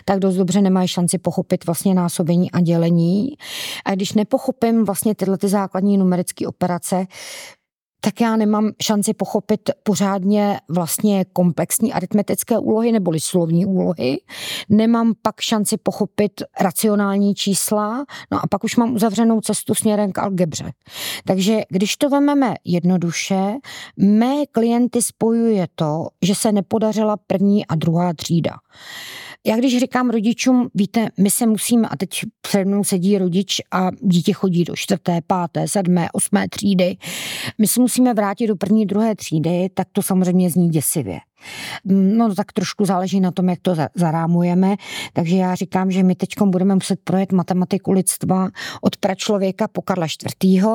tak dost dobře nemají šanci pochopit vlastně násobení a dělení. A když nepochopím vlastně tyhle ty základní numerické operace, tak já nemám šanci pochopit pořádně vlastně komplexní aritmetické úlohy neboli slovní úlohy. Nemám pak šanci pochopit racionální čísla, no a pak už mám uzavřenou cestu směrem k algebře. Takže když to vememe jednoduše, mé klienty spojuje to, že se nepodařila první a druhá třída. Já když říkám rodičům, víte, my se musíme, a teď před mnou sedí rodič a dítě chodí do čtvrté, páté, sedmé, osmé třídy, my se musíme vrátit do první, druhé třídy, tak to samozřejmě zní děsivě. No tak trošku záleží na tom, jak to zarámujeme. Takže já říkám, že my teď budeme muset projet matematiku lidstva od pračlověka po Karla IV.,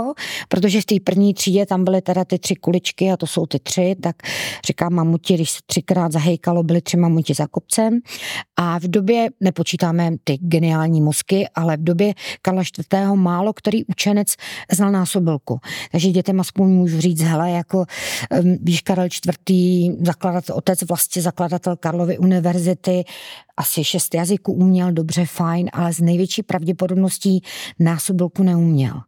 protože v té první třídě tam byly teda ty tři kuličky a to jsou ty tři, tak říkám mamuti, když se třikrát zahejkalo, byly tři mamuti za kopcem. A v době, nepočítáme ty geniální mozky, ale v době Karla IV. málo který učenec znal násobilku. Takže dětem aspoň můžu říct, hele, jako víš, Karel IV. zakladat otec vlastně zakladatel Karlovy univerzity, asi šest jazyků uměl, dobře, fajn, ale z největší pravděpodobností násobilku neuměl.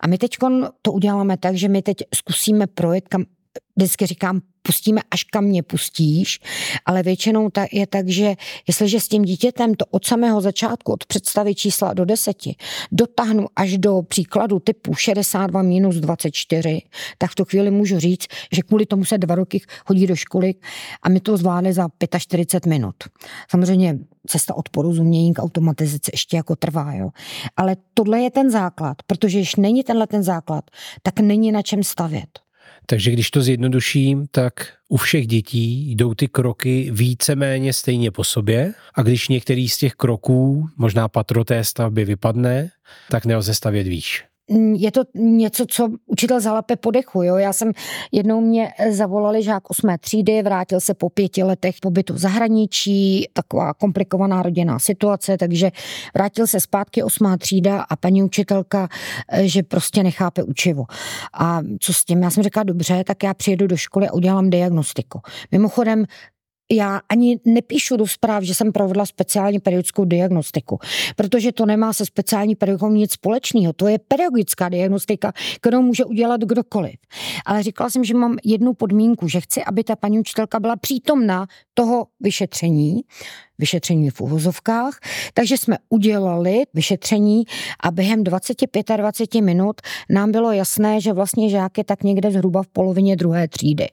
A my teď to uděláme tak, že my teď zkusíme projet, kam vždycky říkám, pustíme, až kam mě pustíš, ale většinou ta je tak, že jestliže s tím dítětem to od samého začátku, od představy čísla do deseti, dotáhnu až do příkladu typu 62 minus 24, tak v tu chvíli můžu říct, že kvůli tomu se dva roky chodí do školy a my to zvládli za 45 minut. Samozřejmě cesta od porozumění k automatizaci ještě jako trvá, jo. Ale tohle je ten základ, protože když není tenhle ten základ, tak není na čem stavět. Takže když to zjednoduším, tak u všech dětí jdou ty kroky víceméně stejně po sobě. A když některý z těch kroků, možná patro té stavby vypadne, tak nelze stavět výš je to něco, co učitel zalape po dechu. Jo? Já jsem jednou mě zavolali žák osmé třídy, vrátil se po pěti letech pobytu v zahraničí, taková komplikovaná rodinná situace, takže vrátil se zpátky osmá třída a paní učitelka, že prostě nechápe učivo. A co s tím? Já jsem řekla, dobře, tak já přijedu do školy a udělám diagnostiku. Mimochodem, já ani nepíšu do zpráv, že jsem provedla speciální periodickou diagnostiku, protože to nemá se speciální periodikou nic společného. To je pedagogická diagnostika, kterou může udělat kdokoliv. Ale říkala jsem, že mám jednu podmínku, že chci, aby ta paní učitelka byla přítomna toho vyšetření, vyšetření v uvozovkách, takže jsme udělali vyšetření a během 20-25 minut nám bylo jasné, že vlastně žák je tak někde zhruba v polovině druhé třídy.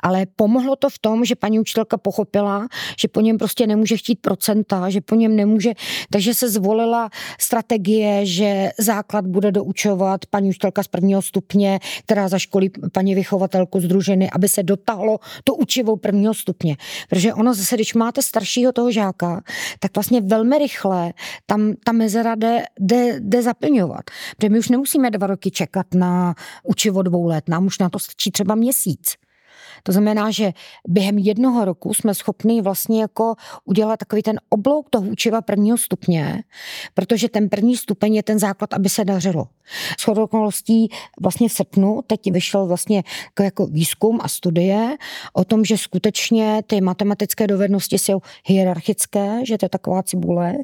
Ale pomohlo to v tom, že paní učitelka pochopila, že po něm prostě nemůže chtít procenta, že po něm nemůže, takže se zvolila strategie, že základ bude doučovat paní učitelka z prvního stupně, která zaškolí paní vychovatelku z družiny, aby se dotáhlo to učivou prvního stupně. Protože ono zase, když máte staršího toho žáka, žáka, tak vlastně velmi rychle tam ta mezera jde, jde, jde zaplňovat. Protože my už nemusíme dva roky čekat na učivo dvou let, nám už na to stačí třeba měsíc. To znamená, že během jednoho roku jsme schopni vlastně jako udělat takový ten oblouk toho učiva prvního stupně, protože ten první stupeň je ten základ, aby se dařilo. S okolností vlastně v srpnu teď vyšel vlastně jako výzkum a studie o tom, že skutečně ty matematické dovednosti jsou hierarchické, že to je taková cibule,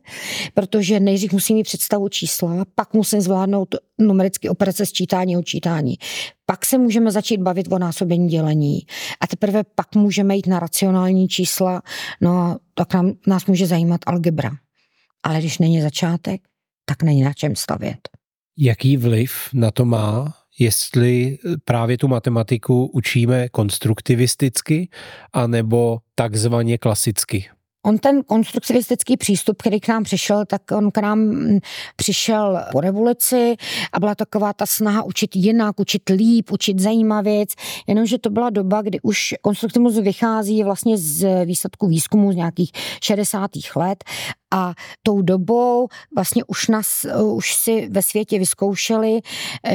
protože nejdřív musím mít představu čísla, pak musím zvládnout numerické operace sčítání a učítání. Pak se můžeme začít bavit o násobení dělení a teprve pak můžeme jít na racionální čísla, no a tak nám, nás může zajímat algebra. Ale když není začátek, tak není na čem stavět. Jaký vliv na to má, jestli právě tu matematiku učíme konstruktivisticky anebo takzvaně klasicky? On ten konstruktivistický přístup, který k nám přišel, tak on k nám přišel po revoluci a byla taková ta snaha učit jinak, učit líp, učit zajímavěc, jenomže to byla doba, kdy už konstruktivismus vychází vlastně z výsledku výzkumu z nějakých 60. let a tou dobou vlastně už, nás, už si ve světě vyzkoušeli,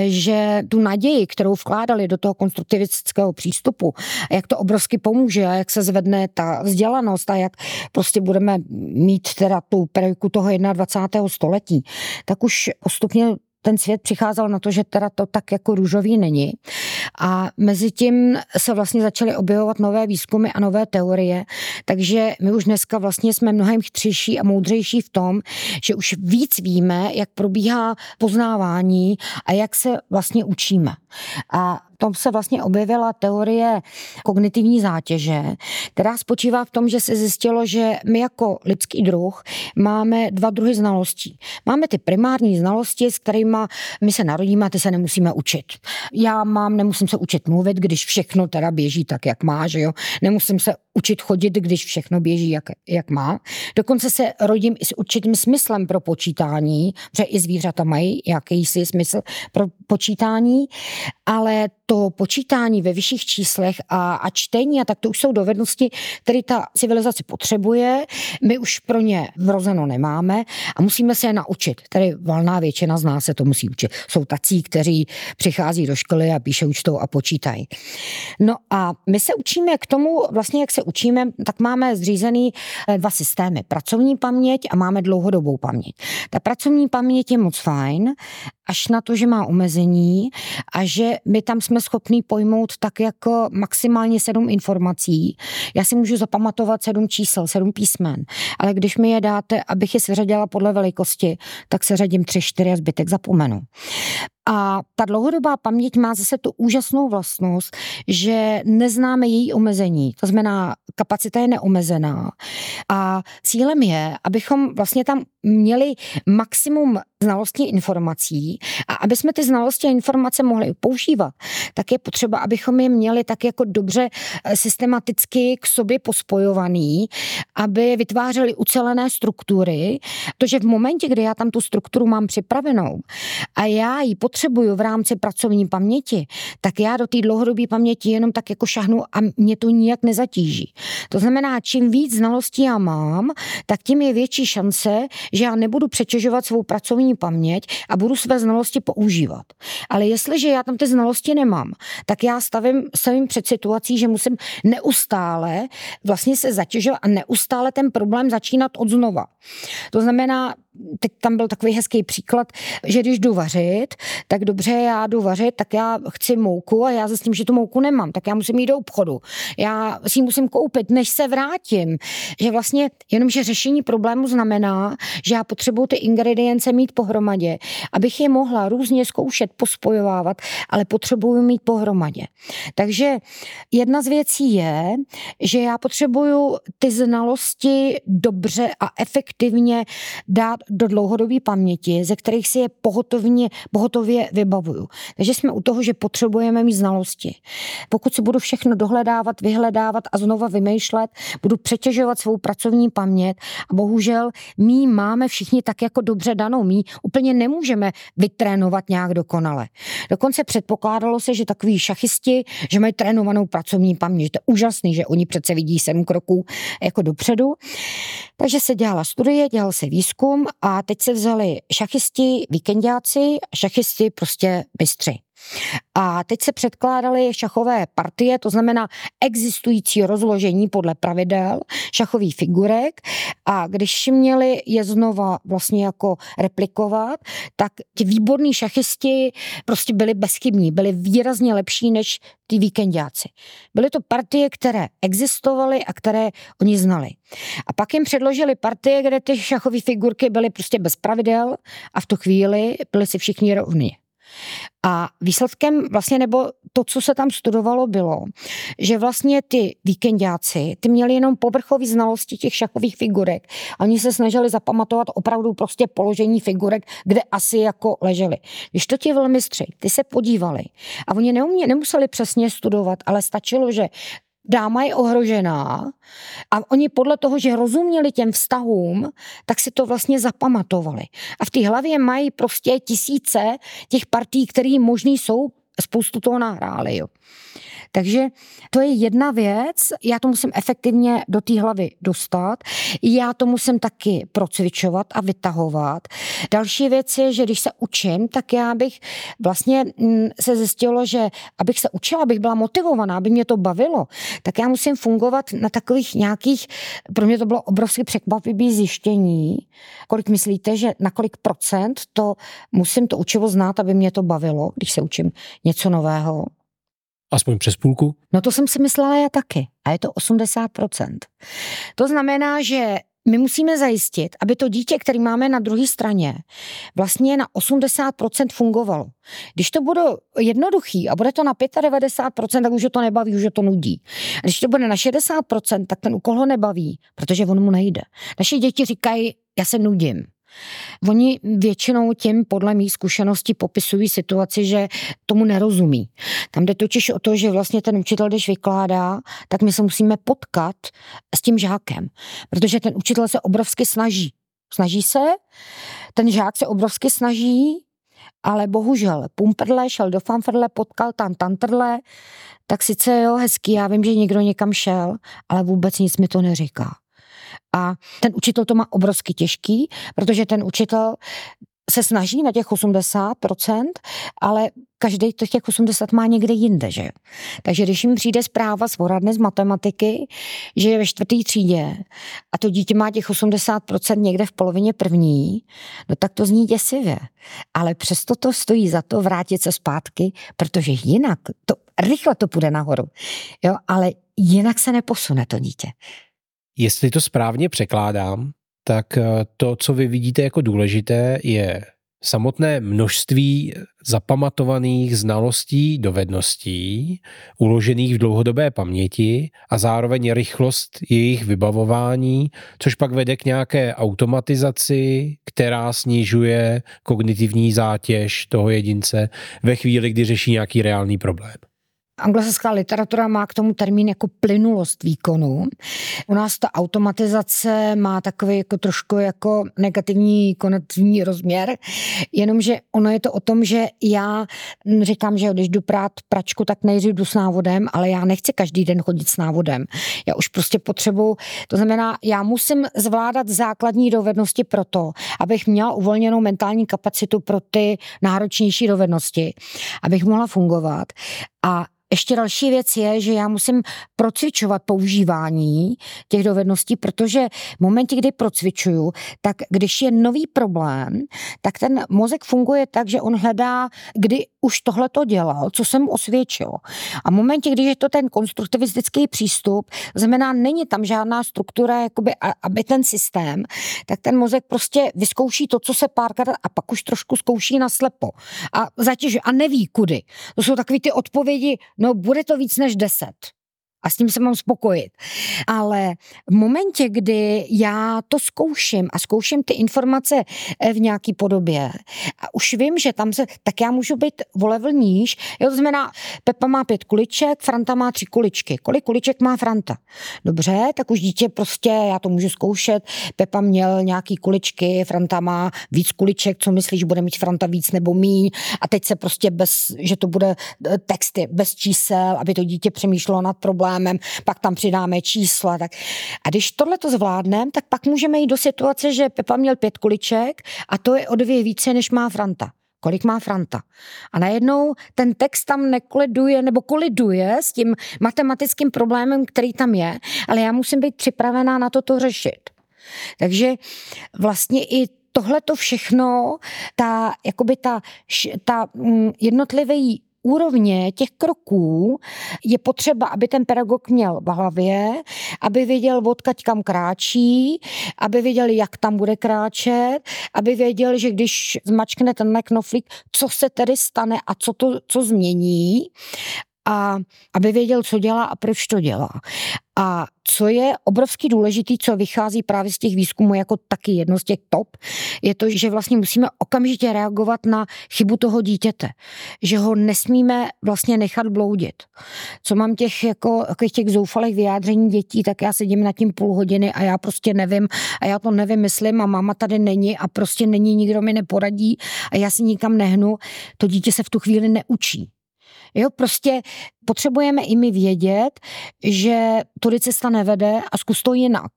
že tu naději, kterou vkládali do toho konstruktivistického přístupu, jak to obrovsky pomůže a jak se zvedne ta vzdělanost a jak prostě budeme mít teda tu periodiku toho 21. století, tak už postupně ten svět přicházel na to, že teda to tak jako růžový není. A mezi tím se vlastně začaly objevovat nové výzkumy a nové teorie, takže my už dneska vlastně jsme mnohem chytřejší a moudřejší v tom, že už víc víme, jak probíhá poznávání a jak se vlastně učíme. A tom se vlastně objevila teorie kognitivní zátěže, která spočívá v tom, že se zjistilo, že my jako lidský druh máme dva druhy znalostí. Máme ty primární znalosti, s kterými my se narodíme a ty se nemusíme učit. Já mám, nemusím se učit mluvit, když všechno teda běží tak, jak má, že jo. Nemusím se učit chodit, když všechno běží, jak, jak má. Dokonce se rodím i s určitým smyslem pro počítání, protože i zvířata mají jakýsi smysl pro počítání, ale to počítání ve vyšších číslech a, a čtení, a tak to už jsou dovednosti, které ta civilizace potřebuje. My už pro ně vrozeno nemáme a musíme se je naučit. Tedy valná většina z nás se to musí učit. Jsou tací, kteří přichází do školy a píšou čtou a počítají. No a my se učíme k tomu, vlastně jak se učíme, tak máme zřízený eh, dva systémy. Pracovní paměť a máme dlouhodobou paměť. Ta pracovní paměť je moc fajn, až na to, že má omezení a že my tam jsme schopní pojmout tak jako maximálně sedm informací. Já si můžu zapamatovat sedm čísel, sedm písmen, ale když mi je dáte, abych je seřadila podle velikosti, tak se řadím tři, čtyři a zbytek zapomenu. A ta dlouhodobá paměť má zase tu úžasnou vlastnost, že neznáme její omezení. To znamená, kapacita je neomezená. A cílem je, abychom vlastně tam měli maximum znalostí informací a aby jsme ty znalosti a informace mohli používat, tak je potřeba, abychom je měli tak jako dobře eh, systematicky k sobě pospojovaný, aby vytvářely ucelené struktury, protože v momentě, kdy já tam tu strukturu mám připravenou a já ji potřebuju v rámci pracovní paměti, tak já do té dlouhodobé paměti jenom tak jako šahnu a mě to nijak nezatíží. To znamená, čím víc znalostí já mám, tak tím je větší šance, že já nebudu přetěžovat svou pracovní paměť a budu své znalosti používat. Ale jestliže já tam ty znalosti nemám, tak já stavím se před situací, že musím neustále vlastně se zatěžovat a neustále ten problém začínat od znova. To znamená, teď tam byl takový hezký příklad, že když jdu vařit, tak dobře, já jdu vařit, tak já chci mouku a já se s tím, že tu mouku nemám, tak já musím jít do obchodu. Já si ji musím koupit, než se vrátím. Že vlastně jenom, že řešení problému znamená, že já potřebuji ty ingredience mít pohromadě, abych je mohla různě zkoušet, pospojovávat, ale potřebuji mít pohromadě. Takže jedna z věcí je, že já potřebuju ty znalosti dobře a efektivně dát do dlouhodobé paměti, ze kterých si je pohotovně, pohotově vybavuju. Takže jsme u toho, že potřebujeme mít znalosti. Pokud si budu všechno dohledávat, vyhledávat a znova vymýšlet, budu přetěžovat svou pracovní paměť a bohužel my máme všichni tak jako dobře danou. My úplně nemůžeme vytrénovat nějak dokonale. Dokonce předpokládalo se, že takový šachisti, že mají trénovanou pracovní paměť. To je úžasný, že oni přece vidí sedm kroků jako dopředu. Takže se dělala studie, dělal se výzkum a teď se vzali šachisti, víkendáci, šachisti prostě bystři. A teď se předkládaly šachové partie, to znamená existující rozložení podle pravidel šachových figurek a když měli je znova vlastně jako replikovat, tak ti výborní šachisti prostě byli bezchybní, byli výrazně lepší než ty víkendáci. Byly to partie, které existovaly a které oni znali. A pak jim předložili partie, kde ty šachové figurky byly prostě bez pravidel a v tu chvíli byli si všichni rovni. A výsledkem vlastně, nebo to, co se tam studovalo, bylo, že vlastně ty víkendáci, ty měli jenom povrchové znalosti těch šachových figurek. Oni se snažili zapamatovat opravdu prostě položení figurek, kde asi jako leželi. Když to ti velmistři, ty se podívali a oni neumě, nemuseli přesně studovat, ale stačilo, že dáma je ohrožená a oni podle toho, že rozuměli těm vztahům, tak si to vlastně zapamatovali. A v té hlavě mají prostě tisíce těch partí, které možný jsou, spoustu toho nahráli. Jo. Takže to je jedna věc, já to musím efektivně do té hlavy dostat, já to musím taky procvičovat a vytahovat. Další věc je, že když se učím, tak já bych vlastně mm, se zjistilo, že abych se učila, abych byla motivovaná, aby mě to bavilo, tak já musím fungovat na takových nějakých, pro mě to bylo obrovsky překvapivé zjištění, kolik myslíte, že na kolik procent to musím to učivo znát, aby mě to bavilo, když se učím něco nového. Aspoň přes půlku? No to jsem si myslela já taky. A je to 80%. To znamená, že my musíme zajistit, aby to dítě, který máme na druhé straně, vlastně na 80% fungovalo. Když to bude jednoduchý a bude to na 95%, tak už to nebaví, už to nudí. A když to bude na 60%, tak ten úkol ho nebaví, protože on mu nejde. Naše děti říkají, já se nudím. Oni většinou tím podle mých zkušeností popisují situaci, že tomu nerozumí. Tam jde totiž o to, že vlastně ten učitel, když vykládá, tak my se musíme potkat s tím žákem, protože ten učitel se obrovsky snaží. Snaží se, ten žák se obrovsky snaží, ale bohužel pumperle, šel do fanfrle, potkal tam tantrle, tak sice jo, hezký, já vím, že někdo někam šel, ale vůbec nic mi to neříká. A ten učitel to má obrovsky těžký, protože ten učitel se snaží na těch 80%, ale každý těch 80 má někde jinde, že Takže když jim přijde zpráva z poradny z matematiky, že je ve čtvrtý třídě a to dítě má těch 80% někde v polovině první, no tak to zní děsivě. Ale přesto to stojí za to vrátit se zpátky, protože jinak to rychle to půjde nahoru. Jo, ale jinak se neposune to dítě. Jestli to správně překládám, tak eh, to, co vy vidíte jako důležité, je samotné množství zapamatovaných znalostí, dovedností, uložených v dlouhodobé paměti a zároveň rychlost jejich vybavování, což pak vede k nějaké automatizaci, která snižuje kognitivní zátěž toho jedince ve chvíli, kdy řeší nějaký reálný problém. Anglosaská literatura má k tomu termín jako plynulost výkonu. U nás ta automatizace má takový jako trošku jako negativní konativní rozměr, jenomže ono je to o tom, že já říkám, že když jdu prát pračku, tak nejdřív jdu s návodem, ale já nechci každý den chodit s návodem. Já už prostě potřebuji, to znamená, já musím zvládat základní dovednosti pro to, abych měla uvolněnou mentální kapacitu pro ty náročnější dovednosti, abych mohla fungovat. A ještě další věc je, že já musím procvičovat používání těch dovedností, protože v momentě, kdy procvičuju, tak když je nový problém, tak ten mozek funguje tak, že on hledá, kdy už tohle to dělal, co jsem osvědčil. A v momentě, když je to ten konstruktivistický přístup, znamená, není tam žádná struktura, jakoby, aby ten systém, tak ten mozek prostě vyzkouší to, co se párkrát a pak už trošku zkouší na slepo. A zatěžuje a neví kudy. To jsou takové ty odpovědi, no bude to víc než deset a s tím se mám spokojit. Ale v momentě, kdy já to zkouším a zkouším ty informace eh, v nějaký podobě a už vím, že tam se, tak já můžu být o level níž. Jo, to znamená, Pepa má pět kuliček, Franta má tři kuličky. Kolik kuliček má Franta? Dobře, tak už dítě prostě, já to můžu zkoušet. Pepa měl nějaký kuličky, Franta má víc kuliček, co myslíš, bude mít Franta víc nebo míň? A teď se prostě bez, že to bude eh, texty bez čísel, aby to dítě přemýšlelo nad problémem problémem, pak tam přidáme čísla. Tak. A když tohle to zvládneme, tak pak můžeme jít do situace, že Pepa měl pět kuliček a to je o dvě více, než má Franta kolik má Franta. A najednou ten text tam nekoliduje nebo koliduje s tím matematickým problémem, který tam je, ale já musím být připravená na to to řešit. Takže vlastně i tohle to všechno, ta, jakoby ta, ta mm, jednotlivý úrovně těch kroků je potřeba, aby ten pedagog měl v hlavě, aby věděl, odkaď kam kráčí, aby věděl, jak tam bude kráčet, aby věděl, že když zmačkne ten knoflík, co se tedy stane a co to co změní a aby věděl, co dělá a proč to dělá. A co je obrovský důležitý, co vychází právě z těch výzkumů jako taky jedno z těch top, je to, že vlastně musíme okamžitě reagovat na chybu toho dítěte. Že ho nesmíme vlastně nechat bloudit. Co mám těch jako těch zoufalých vyjádření dětí, tak já sedím na tím půl hodiny a já prostě nevím a já to nevymyslím a máma tady není a prostě není, nikdo mi neporadí a já si nikam nehnu. To dítě se v tu chvíli neučí. Jo, prostě potřebujeme i my vědět, že tudy cesta nevede a zkus to jinak.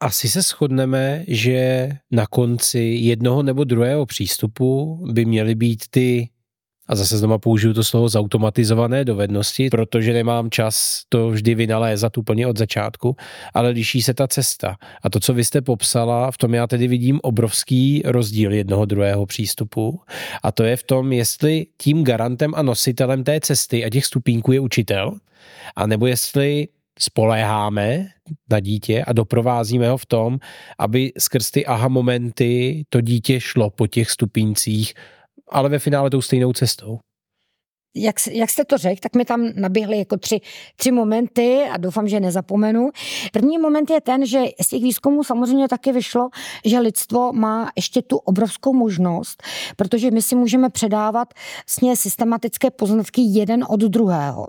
Asi se shodneme, že na konci jednoho nebo druhého přístupu by měly být ty a zase znova použiju to slovo zautomatizované dovednosti, protože nemám čas to vždy vynalézat úplně od začátku, ale liší se ta cesta. A to, co vy jste popsala, v tom já tedy vidím obrovský rozdíl jednoho druhého přístupu. A to je v tom, jestli tím garantem a nositelem té cesty a těch stupínků je učitel, a nebo jestli spoléháme na dítě a doprovázíme ho v tom, aby skrz ty aha momenty to dítě šlo po těch stupíncích ale ve finále tou stejnou cestou. Jak, jak jste to řekl, tak mi tam naběhly jako tři, tři momenty a doufám, že nezapomenu. První moment je ten, že z těch výzkumů samozřejmě taky vyšlo, že lidstvo má ještě tu obrovskou možnost, protože my si můžeme předávat vlastně systematické poznatky jeden od druhého.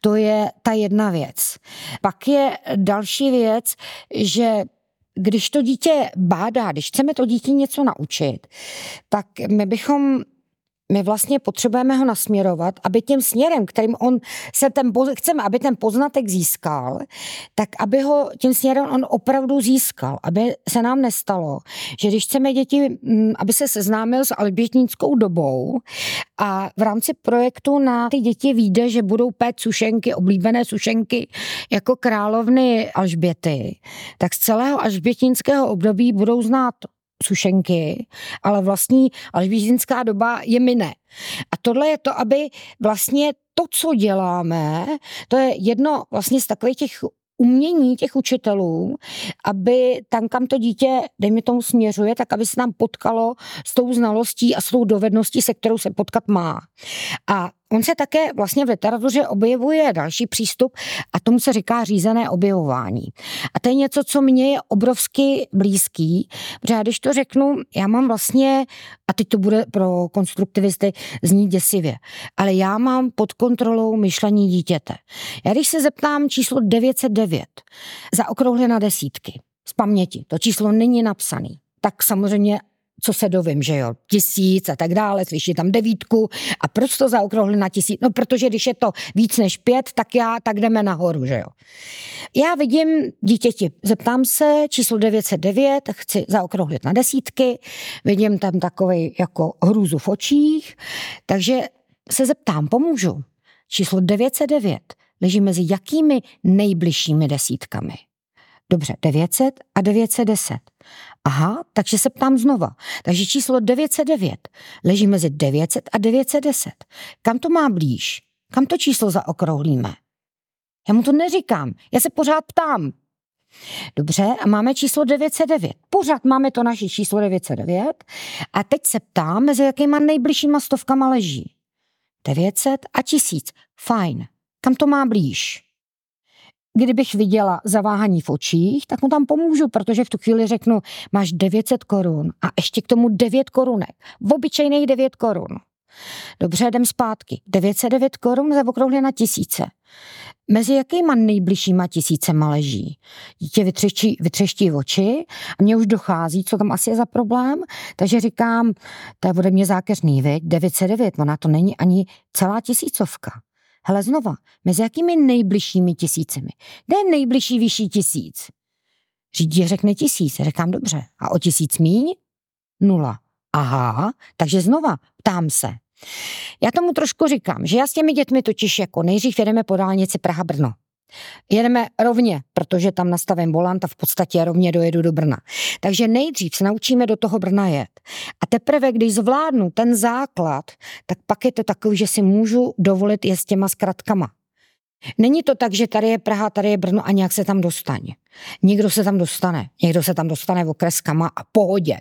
To je ta jedna věc. Pak je další věc, že když to dítě bádá, když chceme to dítě něco naučit, tak my bychom my vlastně potřebujeme ho nasměrovat, aby tím směrem, kterým on se ten, chceme, aby ten poznatek získal, tak aby ho tím směrem on opravdu získal, aby se nám nestalo, že když chceme děti, mm, aby se seznámil s albětnickou dobou a v rámci projektu na ty děti vyjde, že budou pét sušenky, oblíbené sušenky jako královny Alžběty, tak z celého alžbětinského období budou znát sušenky, ale vlastní alžbízinská doba je mine. A tohle je to, aby vlastně to, co děláme, to je jedno vlastně z takových těch umění těch učitelů, aby tam, kam to dítě, dejme tomu, směřuje, tak aby se tam potkalo s tou znalostí a s tou dovedností, se kterou se potkat má. A On se také vlastně v literatuře objevuje další přístup a tomu se říká řízené objevování. A to je něco, co mně je obrovsky blízký, protože já když to řeknu, já mám vlastně, a teď to bude pro konstruktivisty znít děsivě, ale já mám pod kontrolou myšlení dítěte. Já když se zeptám číslo 909, zaokrouhle na desítky, z paměti, to číslo není napsaný, tak samozřejmě co se dovím, že jo, tisíc a tak dále, slyší tam devítku a proč to zaokrouhli na tisíc? No, protože když je to víc než pět, tak já, tak jdeme nahoru, že jo. Já vidím dítěti, zeptám se, číslo 909, chci zaokrouhlit na desítky, vidím tam takový jako hrůzu v očích, takže se zeptám, pomůžu. Číslo 909 leží mezi jakými nejbližšími desítkami? Dobře, 900 a 910. Aha, takže se ptám znova. Takže číslo 909 leží mezi 900 a 910. Kam to má blíž? Kam to číslo zaokrouhlíme? Já mu to neříkám, já se pořád ptám. Dobře, a máme číslo 909. Pořád máme to naše číslo 909 a teď se ptám, mezi jakýma nejbližšíma stovkama leží. 900 a 1000. Fajn. Kam to má blíž? Kdybych viděla zaváhaní v očích, tak mu tam pomůžu, protože v tu chvíli řeknu, máš 900 korun a ještě k tomu 9 korunek. V obyčejných 9 korun. Dobře, jdem zpátky. 909 korun zaokrouhli na tisíce. Mezi jakýma nejbližšíma tisícema leží? Dítě vytřeští, vytřeští oči a mně už dochází, co tam asi je za problém, takže říkám, to je ode mě zákeřný, viď? 909, ona to není ani celá tisícovka. Hele znova, mezi jakými nejbližšími tisícemi? Kde je nejbližší vyšší tisíc? Řídí řekne tisíc, řekám dobře. A o tisíc míň? Nula. Aha, takže znova, ptám se. Já tomu trošku říkám, že já s těmi dětmi totiž jako nejdřív jedeme po dálnici Praha-Brno. Jedeme rovně, protože tam nastavím volant a v podstatě rovně dojedu do Brna. Takže nejdřív se naučíme do toho Brna jet. A teprve, když zvládnu ten základ, tak pak je to takový, že si můžu dovolit je s těma zkratkama. Není to tak, že tady je Praha, tady je Brno a nějak se tam dostane. Někdo se tam dostane. Někdo se tam dostane okreskama a pohodě.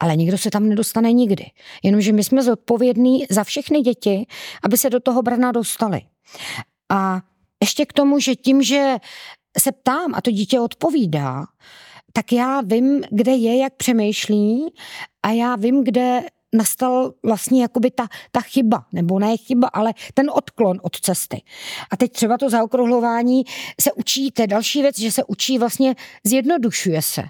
Ale nikdo se tam nedostane nikdy. Jenomže my jsme zodpovědní za všechny děti, aby se do toho Brna dostali. A ještě k tomu, že tím, že se ptám a to dítě odpovídá, tak já vím, kde je, jak přemýšlí a já vím, kde nastal vlastně jakoby ta, ta chyba, nebo ne chyba, ale ten odklon od cesty. A teď třeba to zaokrouhlování se učíte. Další věc, že se učí vlastně, zjednodušuje se.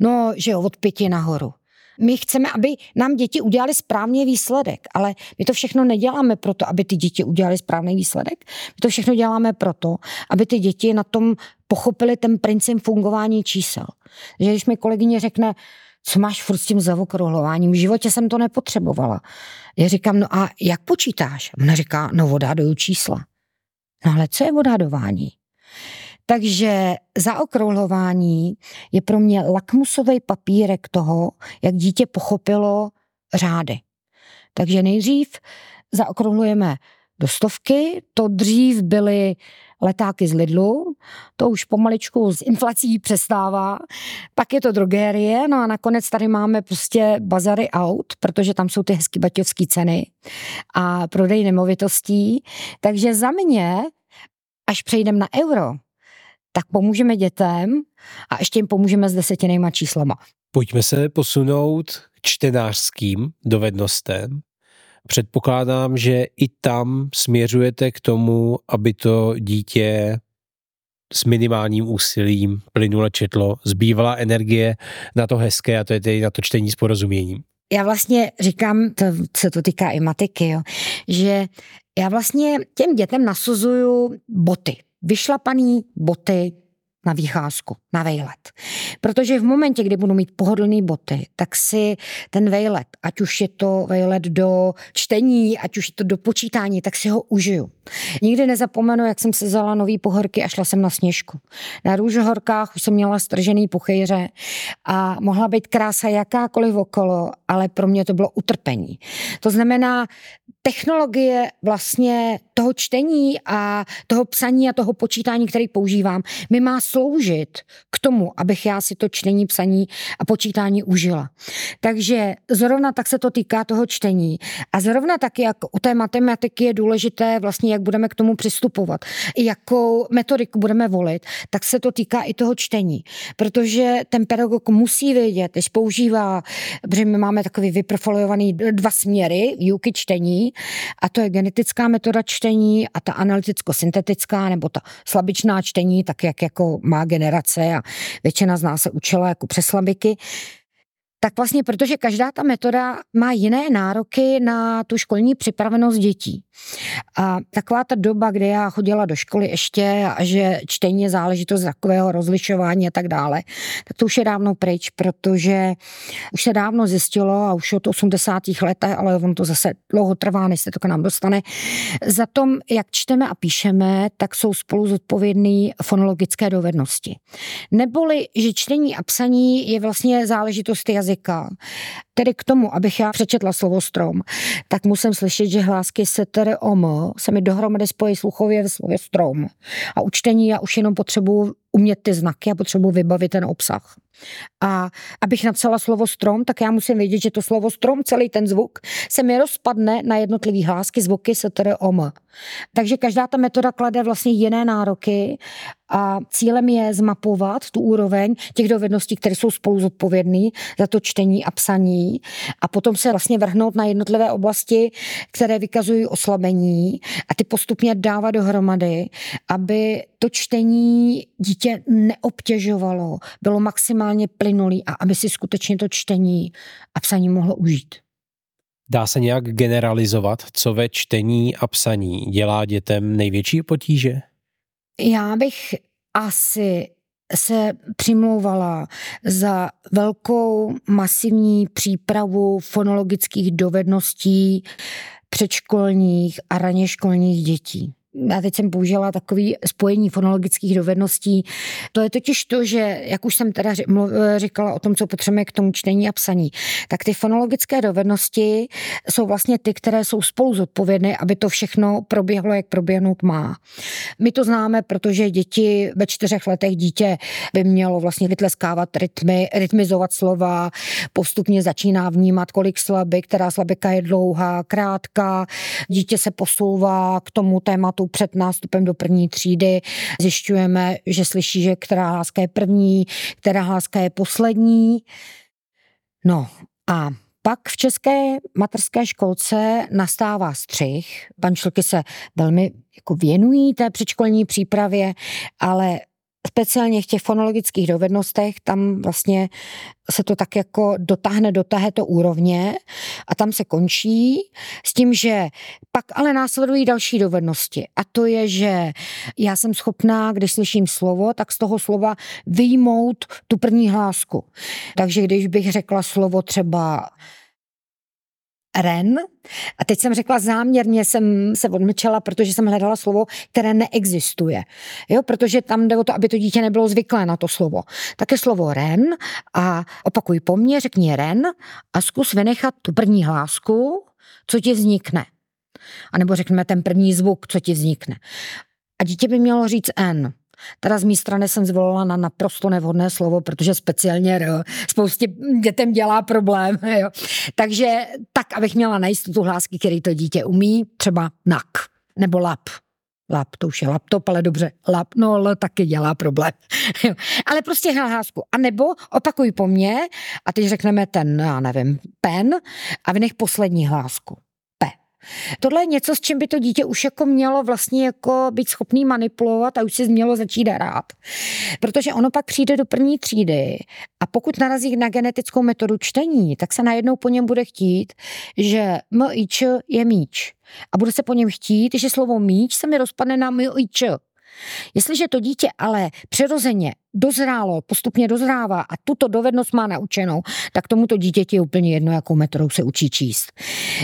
No, že jo, od pěti nahoru. My chceme, aby nám děti udělali správný výsledek, ale my to všechno neděláme proto, aby ty děti udělali správný výsledek. My to všechno děláme proto, aby ty děti na tom pochopili ten princip fungování čísel. Že když mi kolegyně řekne, co máš furt s tím zavokrouhlováním, v životě jsem to nepotřebovala. Já říkám, no a jak počítáš? Ona říká, no vodáduju čísla. No ale co je vodádování? Takže zaokrouhlování je pro mě lakmusový papírek toho, jak dítě pochopilo řády. Takže nejdřív zaokrouhlujeme do stovky, to dřív byly letáky z Lidlu, to už pomaličku s inflací přestává, pak je to drogérie, no a nakonec tady máme prostě bazary aut, protože tam jsou ty hezky baťovské ceny a prodej nemovitostí, takže za mě, až přejdeme na euro, tak pomůžeme dětem a ještě jim pomůžeme s desetinejma číslama. Pojďme se posunout k čtenářským dovednostem. Předpokládám, že i tam směřujete k tomu, aby to dítě s minimálním úsilím plynule četlo, zbývala energie na to hezké a to je tedy na to čtení s porozuměním. já vlastně říkám, to se to týká i matiky, jo, že já vlastně těm dětem nasuzuju boty. Vyšlapaný boty, na výcházku, na vejlet. Protože v momentě, kdy budu mít pohodlný boty, tak si ten vejlet, ať už je to vejlet do čtení, ať už je to do počítání, tak si ho užiju. Nikdy nezapomenu, jak jsem se vzala nový pohorky a šla jsem na sněžku. Na růžohorkách už jsem měla stržený puchejře a mohla být krása jakákoliv okolo, ale pro mě to bylo utrpení. To znamená, technologie vlastně toho čtení a toho psaní a toho počítání, který používám, mi má sloužit k tomu, abych já si to čtení, psaní a počítání užila. Takže zrovna tak se to týká toho čtení. A zrovna tak, jak u té matematiky je důležité vlastně, jak budeme k tomu přistupovat, jakou metodiku budeme volit, tak se to týká i toho čtení. Protože ten pedagog musí vědět, když používá, protože my máme takový vyprofilovaný dva směry výuky čtení, a to je genetická metoda čtení a ta analyticko-syntetická nebo ta slabičná čtení, tak jak jako má generace a většina z nás se učila jako přes slabiky, tak vlastně protože každá ta metoda má jiné nároky na tu školní připravenost dětí. A taková ta doba, kdy já chodila do školy ještě a že čtení je záležitost takového rozlišování a tak dále, tak to už je dávno pryč, protože už se dávno zjistilo a už od 80. let, ale on to zase dlouho trvá, než se to k nám dostane, za tom, jak čteme a píšeme, tak jsou spolu zodpovědné fonologické dovednosti. Neboli, že čtení a psaní je vlastně záležitost jazyka jazyka. Tedy k tomu, abych já přečetla slovo strom, tak musím slyšet, že hlásky setere om se mi dohromady spojí sluchově ve slově strom. A učtení já už jenom potřebuji umět ty znaky a potřebuji vybavit ten obsah. A abych napsala slovo strom, tak já musím vědět, že to slovo strom, celý ten zvuk, se mi rozpadne na jednotlivý hlásky, zvuky setere om. Takže každá ta metoda klade vlastně jiné nároky a cílem je zmapovat tu úroveň těch dovedností, které jsou spolu zodpovědné za to čtení a psaní a potom se vlastně vrhnout na jednotlivé oblasti, které vykazují oslabení a ty postupně dávat dohromady, aby to čtení dítě neobtěžovalo, bylo maximálně plynulý a aby si skutečně to čtení a psaní mohlo užít. Dá se nějak generalizovat, co ve čtení a psaní dělá dětem největší potíže? Já bych asi se přimlouvala za velkou masivní přípravu fonologických dovedností předškolních a raně školních dětí já teď jsem použila takový spojení fonologických dovedností. To je totiž to, že, jak už jsem teda říkala o tom, co potřebujeme k tomu čtení a psaní, tak ty fonologické dovednosti jsou vlastně ty, které jsou spolu zodpovědné, aby to všechno proběhlo, jak proběhnout má. My to známe, protože děti ve čtyřech letech dítě by mělo vlastně vytleskávat rytmy, rytmizovat slova, postupně začíná vnímat, kolik slaby, která slabika je dlouhá, krátká, dítě se posouvá k tomu tématu státu před nástupem do první třídy. Zjišťujeme, že slyší, že která hláska je první, která hláska je poslední. No a pak v české materské školce nastává střih. Pančelky se velmi jako věnují té předškolní přípravě, ale speciálně v těch fonologických dovednostech, tam vlastně se to tak jako dotáhne do této úrovně a tam se končí s tím, že pak ale následují další dovednosti a to je, že já jsem schopná, když slyším slovo, tak z toho slova vyjmout tu první hlásku. Takže když bych řekla slovo třeba ren. A teď jsem řekla záměrně, jsem se odmlčela, protože jsem hledala slovo, které neexistuje. Jo, protože tam jde o to, aby to dítě nebylo zvyklé na to slovo. Tak je slovo ren a opakuj po mně, řekni ren a zkus vynechat tu první hlásku, co ti vznikne. A nebo řekneme ten první zvuk, co ti vznikne. A dítě by mělo říct N. Teda z mé strany jsem zvolila na naprosto nevhodné slovo, protože speciálně R spoustě dětem dělá problém. <laughs> Jo. Takže tak, abych měla na jistotu hlásky, který to dítě umí, třeba NAK nebo LAP. Lap, to už je laptop, ale dobře, lap, no L taky dělá problém. <laughs> ale prostě hlásku. A nebo opakuj po mně a teď řekneme ten, já nevím, pen a vynech poslední hlásku. Tohle je něco, s čím by to dítě už jako mělo vlastně jako být schopný manipulovat a už si mělo začít hrát. Protože ono pak přijde do první třídy a pokud narazí na genetickou metodu čtení, tak se najednou po něm bude chtít, že M i Č je míč. A bude se po něm chtít, že slovo míč se mi rozpadne na M i Č. Jestliže to dítě ale přirozeně dozrálo, postupně dozrává a tuto dovednost má naučenou, tak tomuto dítěti je úplně jedno, jakou metodou se učí číst.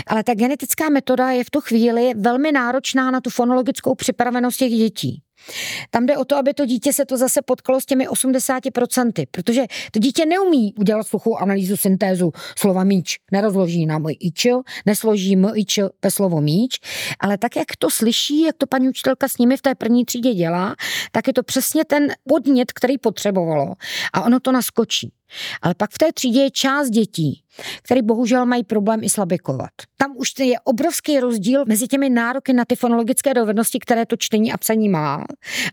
Ale ta genetická metoda je v tu chvíli velmi náročná na tu fonologickou připravenost těch dětí. Tam jde o to, aby to dítě se to zase potkalo s těmi 80%, protože to dítě neumí udělat sluchovou analýzu, syntézu slova míč. Nerozloží můj ičil, nesloží m ičil ve slovo míč, ale tak, jak to slyší, jak to paní učitelka s nimi v té první třídě dělá, tak je to přesně ten podnět, který potřebovalo a ono to naskočí. Ale pak v té třídě je část dětí, které bohužel mají problém i slabikovat. Tam už je obrovský rozdíl mezi těmi nároky na ty fonologické dovednosti, které to čtení a psaní má,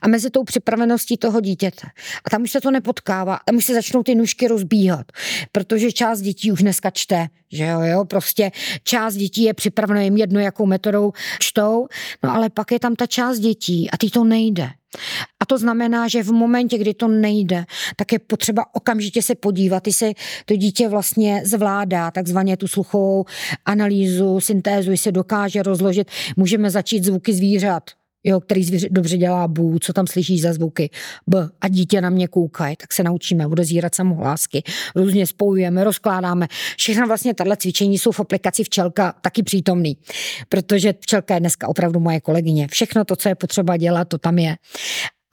a mezi tou připraveností toho dítěte. A tam už se to nepotkává, tam už se začnou ty nůžky rozbíhat, protože část dětí už dneska čte, že jo, jo, prostě část dětí je připraveno jim jedno, jakou metodou čtou, no ale pak je tam ta část dětí a ty to nejde. A to znamená, že v momentě, kdy to nejde, tak je potřeba okamžitě se podívat, jestli to dítě vlastně zvládá takzvaně tu sluchovou analýzu, syntézu, jestli dokáže rozložit. Můžeme začít zvuky zvířat, jo, který zvíře dobře dělá bů, co tam slyší za zvuky, b, a dítě na mě koukají, tak se naučíme odezírat samohlásky, různě spojujeme, rozkládáme. Všechno vlastně tahle cvičení jsou v aplikaci Včelka taky přítomný, protože Včelka je dneska opravdu moje kolegyně. Všechno to, co je potřeba dělat, to tam je.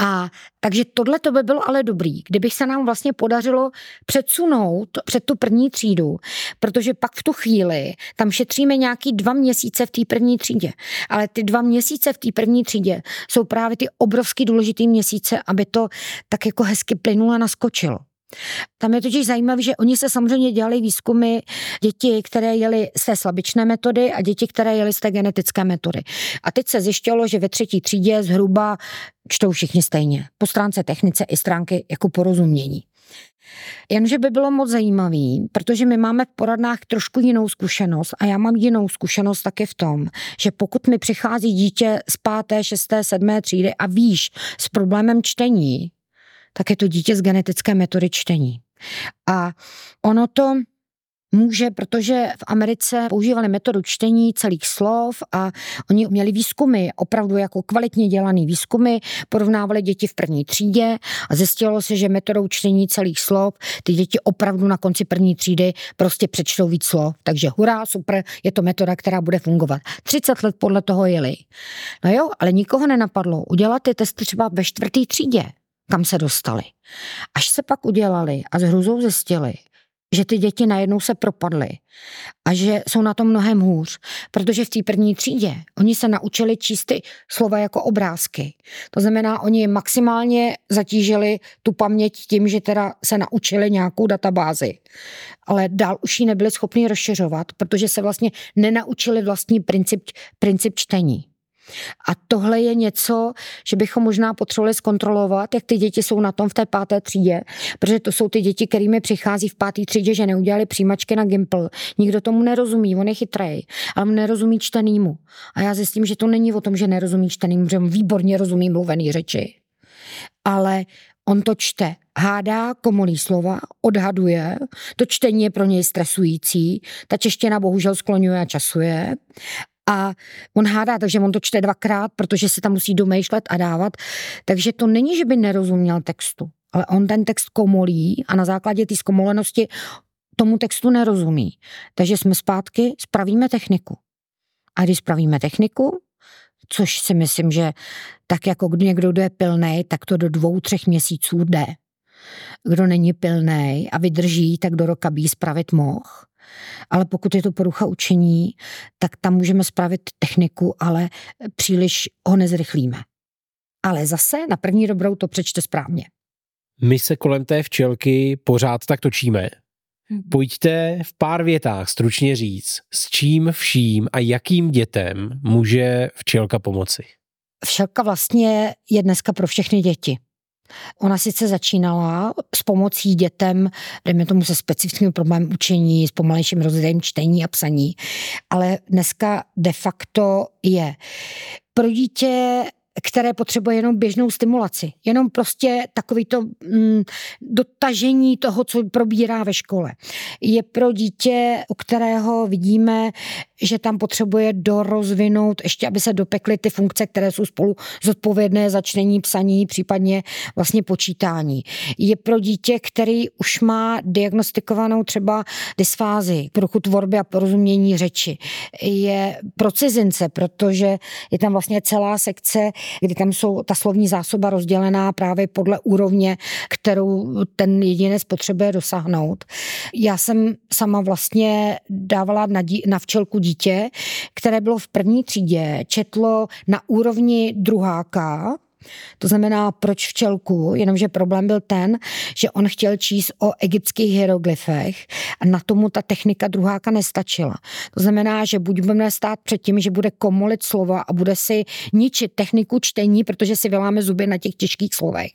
A takže tohle to by bylo ale dobrý, kdybych se nám vlastně podařilo předsunout před tu první třídu, protože pak v tu chvíli tam šetříme nějaký dva měsíce v té první třídě. Ale ty dva měsíce v té první třídě jsou právě ty obrovsky důležitý měsíce, aby to tak jako hezky plynulo a naskočilo. Tam je totiž zajímavé, že oni se samozřejmě dělali výzkumy děti, které jeli z té slabičné metody a děti, které jeli z té genetické metody. A teď se zjišťalo, že ve třetí třídě zhruba čtou všichni stejně. Po stránce technice i stránky jako porozumění. Jenže by bylo moc zajímavý, protože my máme v poradnách trošku jinou zkušenost a já mám jinou zkušenost také v tom, že pokud mi přichází dítě z páté, šesté, sedmé třídy a víš s problémem čtení, tak je to dítě z genetické metody čtení. A ono to může, protože v Americe používali metodu čtení celých slov a oni měli výzkumy, opravdu jako kvalitně dělaný výzkumy, porovnávali děti v první třídě a zjistilo se, že metodou čtení celých slov ty děti opravdu na konci první třídy prostě přečtou víc slov. Takže hurá, super, je to metoda, která bude fungovat. 30 let podle toho jeli. No jo, ale nikoho nenapadlo udělat ty testy třeba ve čtvrtý třídě kam se dostali. Až se pak udělali a s hruzou zjistili, že ty děti najednou se propadly a že jsou na tom mnohem hůř, protože v té první třídě oni se naučili číst ty slova jako obrázky. To znamená, oni maximálně zatížili tu paměť tím, že teda se naučili nějakou databázi, ale dál už ji nebyli schopni rozšiřovat, protože se vlastně nenaučili vlastní princip, princip čtení. A tohle je něco, že bychom možná potřebovali zkontrolovat, jak ty děti jsou na tom v té páté třídě, protože to jsou ty děti, kterými přichází v páté třídě, že neudělali přijímačky na Gimple. Nikdo tomu nerozumí, on je chytrý, ale on nerozumí čtenýmu. A já zjistím, že to není o tom, že nerozumí čtenýmu, že on výborně rozumí mluvený řeči. Ale On to čte, hádá komolí slova, odhaduje, to čtení je pro něj stresující, ta čeština bohužel skloňuje a časuje a on hádá, takže on to čte dvakrát, protože se tam musí domýšlet a dávat. Takže to není, že by nerozuměl textu, ale on ten text komolí a na základě té zkomolenosti tomu textu nerozumí. Takže jsme zpátky, spravíme techniku. A když spravíme techniku, což si myslím, že tak jako někdo, kdo je tak to do dvou, třech měsíců jde. Kdo není pilnej a vydrží, tak do roka by spravit mohl. Ale pokud je to porucha učení, tak tam můžeme spravit techniku, ale příliš ho nezrychlíme. Ale zase na první dobrou to přečte správně. My se kolem té včelky pořád tak točíme. Mhm. Pojďte v pár větách stručně říct, s čím vším a jakým dětem může včelka pomoci. Včelka vlastně je dneska pro všechny děti. Ona sice začínala s pomocí dětem, dejme tomu se specifickým problémem učení, s pomalejším rozdělením čtení a psaní, ale dneska de facto je pro dítě které potřebuje jenom běžnou stimulaci. Jenom prostě takový to mm, dotažení toho, co probírá ve škole. Je pro dítě, u kterého vidíme, že tam potřebuje dorozvinout, ještě aby se dopekly ty funkce, které jsou spolu zodpovědné za čtení, psaní, případně vlastně počítání. Je pro dítě, který už má diagnostikovanou třeba dysfázi, trochu tvorby a porozumění řeči. Je pro cizince, protože je tam vlastně celá sekce kdy tam jsou ta slovní zásoba rozdělená právě podle úrovně, kterou ten jedinec potřebuje dosáhnout. Já jsem sama vlastně dávala na, dí, na včelku dítě, které bylo v první třídě, četlo na úrovni druháka, to znamená, proč včelku, jenomže problém byl ten, že on chtěl číst o egyptských hieroglyfech a na tomu ta technika druháka nestačila. To znamená, že buď budeme stát před tím, že bude komolit slova a bude si ničit techniku čtení, protože si vyláme zuby na těch těžkých slovech.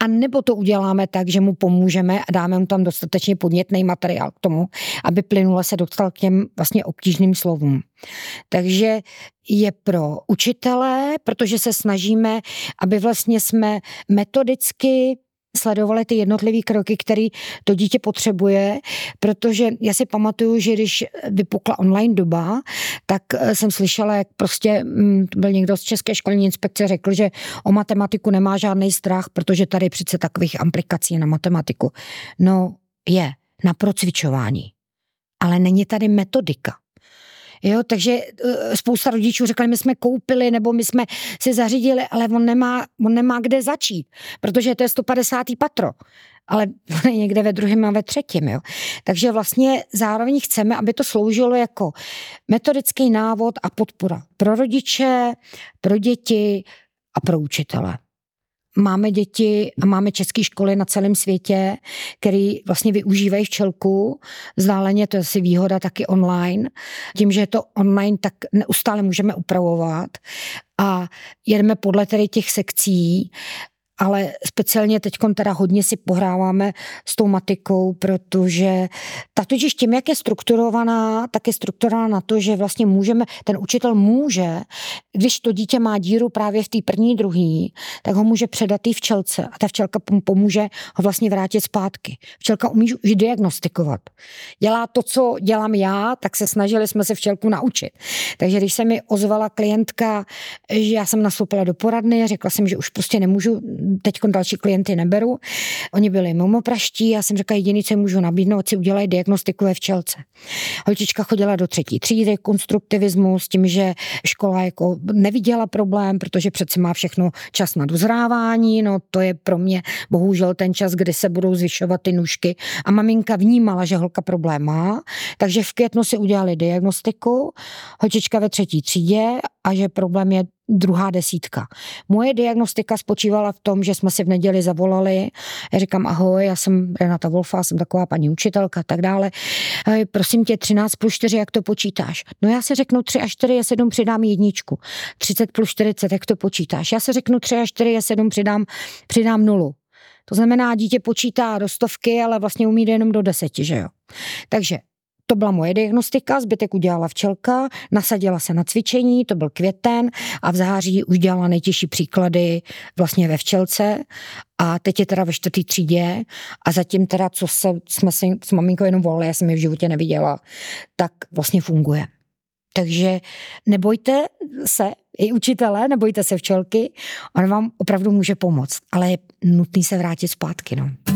A nebo to uděláme tak, že mu pomůžeme a dáme mu tam dostatečně podnětný materiál k tomu, aby plynule se dostal k těm vlastně obtížným slovům. Takže je pro učitele, protože se snažíme, aby vlastně jsme metodicky sledovali ty jednotlivé kroky, které to dítě potřebuje, protože já si pamatuju, že když vypukla online doba, tak eh, jsem slyšela, jak prostě mm, byl někdo z České školní inspekce řekl, že o matematiku nemá žádný strach, protože tady přece takových aplikací na matematiku. No je, na procvičování. Ale není tady metodika. Jo, takže uh, spousta rodičů řekli, my jsme koupili nebo my jsme si zařídili, ale on nemá, on nemá kde začít, protože to je 150. patro ale <laughs> někde ve druhém a ve třetím. Jo. Takže vlastně zároveň chceme, aby to sloužilo jako metodický návod a podpora pro rodiče, pro děti a pro učitele máme děti a máme české školy na celém světě, který vlastně využívají včelku. Zdáleně to je asi výhoda taky online. Tím, že je to online, tak neustále můžeme upravovat a jedeme podle tedy těch sekcí ale speciálně teď teda hodně si pohráváme s tou matikou, protože ta totiž tím, jak je strukturovaná, tak je strukturovaná na to, že vlastně můžeme, ten učitel může, když to dítě má díru právě v té první, druhý, tak ho může předat té včelce a ta včelka pomůže ho vlastně vrátit zpátky. Včelka umí už diagnostikovat. Dělá to, co dělám já, tak se snažili jsme se včelku naučit. Takže když se mi ozvala klientka, že já jsem nastoupila do poradny, řekla jsem, že už prostě nemůžu teď další klienty neberu. Oni byli mimo praští, já jsem řekla, jediný, co můžu nabídnout, si udělají diagnostiku ve včelce. Holčička chodila do třetí třídy, konstruktivismu, s tím, že škola jako neviděla problém, protože přece má všechno čas na dozrávání, no to je pro mě bohužel ten čas, kdy se budou zvyšovat ty nůžky a maminka vnímala, že holka problém má, takže v květnu si udělali diagnostiku, holčička ve třetí třídě a že problém je druhá desítka. Moje diagnostika spočívala v tom, že jsme si v neděli zavolali, já říkám ahoj, já jsem Renata Wolfa, jsem taková paní učitelka a tak dále. Prosím tě, 13 plus 4, jak to počítáš? No já se řeknu 3 a 4 je 7, přidám jedničku. 30 plus 40, jak to počítáš? Já se řeknu 3 a 4 je 7, přidám, přidám nulu. To znamená, dítě počítá do stovky, ale vlastně umí jenom do deseti, že jo? Takže to byla moje diagnostika, zbytek udělala včelka, nasadila se na cvičení, to byl květen a v září už dělala nejtěžší příklady vlastně ve včelce a teď je teda ve čtvrtý třídě a zatím teda, co se, jsme si s maminkou jenom volali, já jsem ji v životě neviděla, tak vlastně funguje. Takže nebojte se, i učitelé, nebojte se včelky, on vám opravdu může pomoct, ale je nutný se vrátit zpátky. No.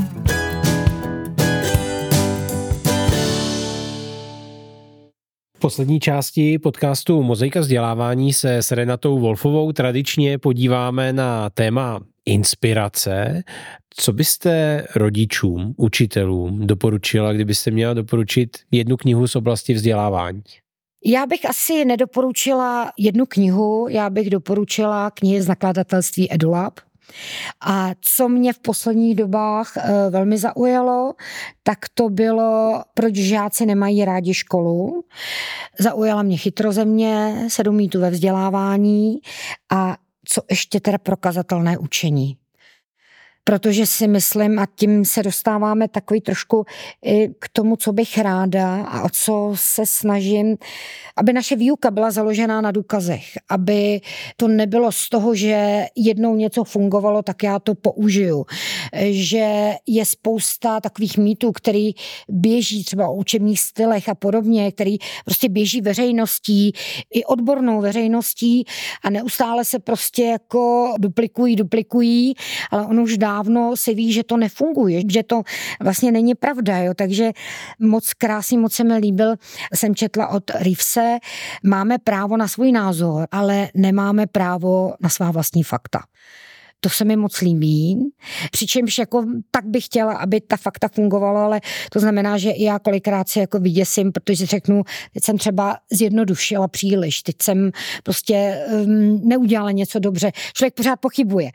Poslední části podcastu Mozaika vzdělávání se s Renatou Wolfovou tradičně podíváme na téma inspirace. Co byste rodičům, učitelům doporučila, kdybyste měla doporučit jednu knihu z oblasti vzdělávání? Já bych asi nedoporučila jednu knihu, já bych doporučila knihy z nakladatelství EduLab. A co mě v posledních dobách eh, velmi zaujalo, tak to bylo, proč žáci nemají rádi školu. Zaujala mě chytrozemě, sedm mýtů ve vzdělávání a co ještě teda prokazatelné učení. Protože si myslím, a tím se dostáváme takový trošku k tomu, co bych ráda a o co se snažím, aby naše výuka byla založená na důkazech, aby to nebylo z toho, že jednou něco fungovalo, tak já to použiju. Že je spousta takových mýtů, který běží třeba o učebních stylech a podobně, který prostě běží veřejností, i odbornou veřejností a neustále se prostě jako duplikují, duplikují, ale on už dávno si ví, že to nefunguje, že to vlastně není pravda, jo. takže moc krásný, moc se mi líbil, jsem četla od Rivse, máme právo na svůj názor, ale nemáme právo na svá vlastní fakta. To se mi moc líbí. Přičemž jako tak bych chtěla, aby ta fakta fungovala, ale to znamená, že i já kolikrát se jako vyděsím, protože řeknu, teď jsem třeba zjednodušila příliš, teď jsem prostě um, neudělala něco dobře. Člověk pořád pochybuje.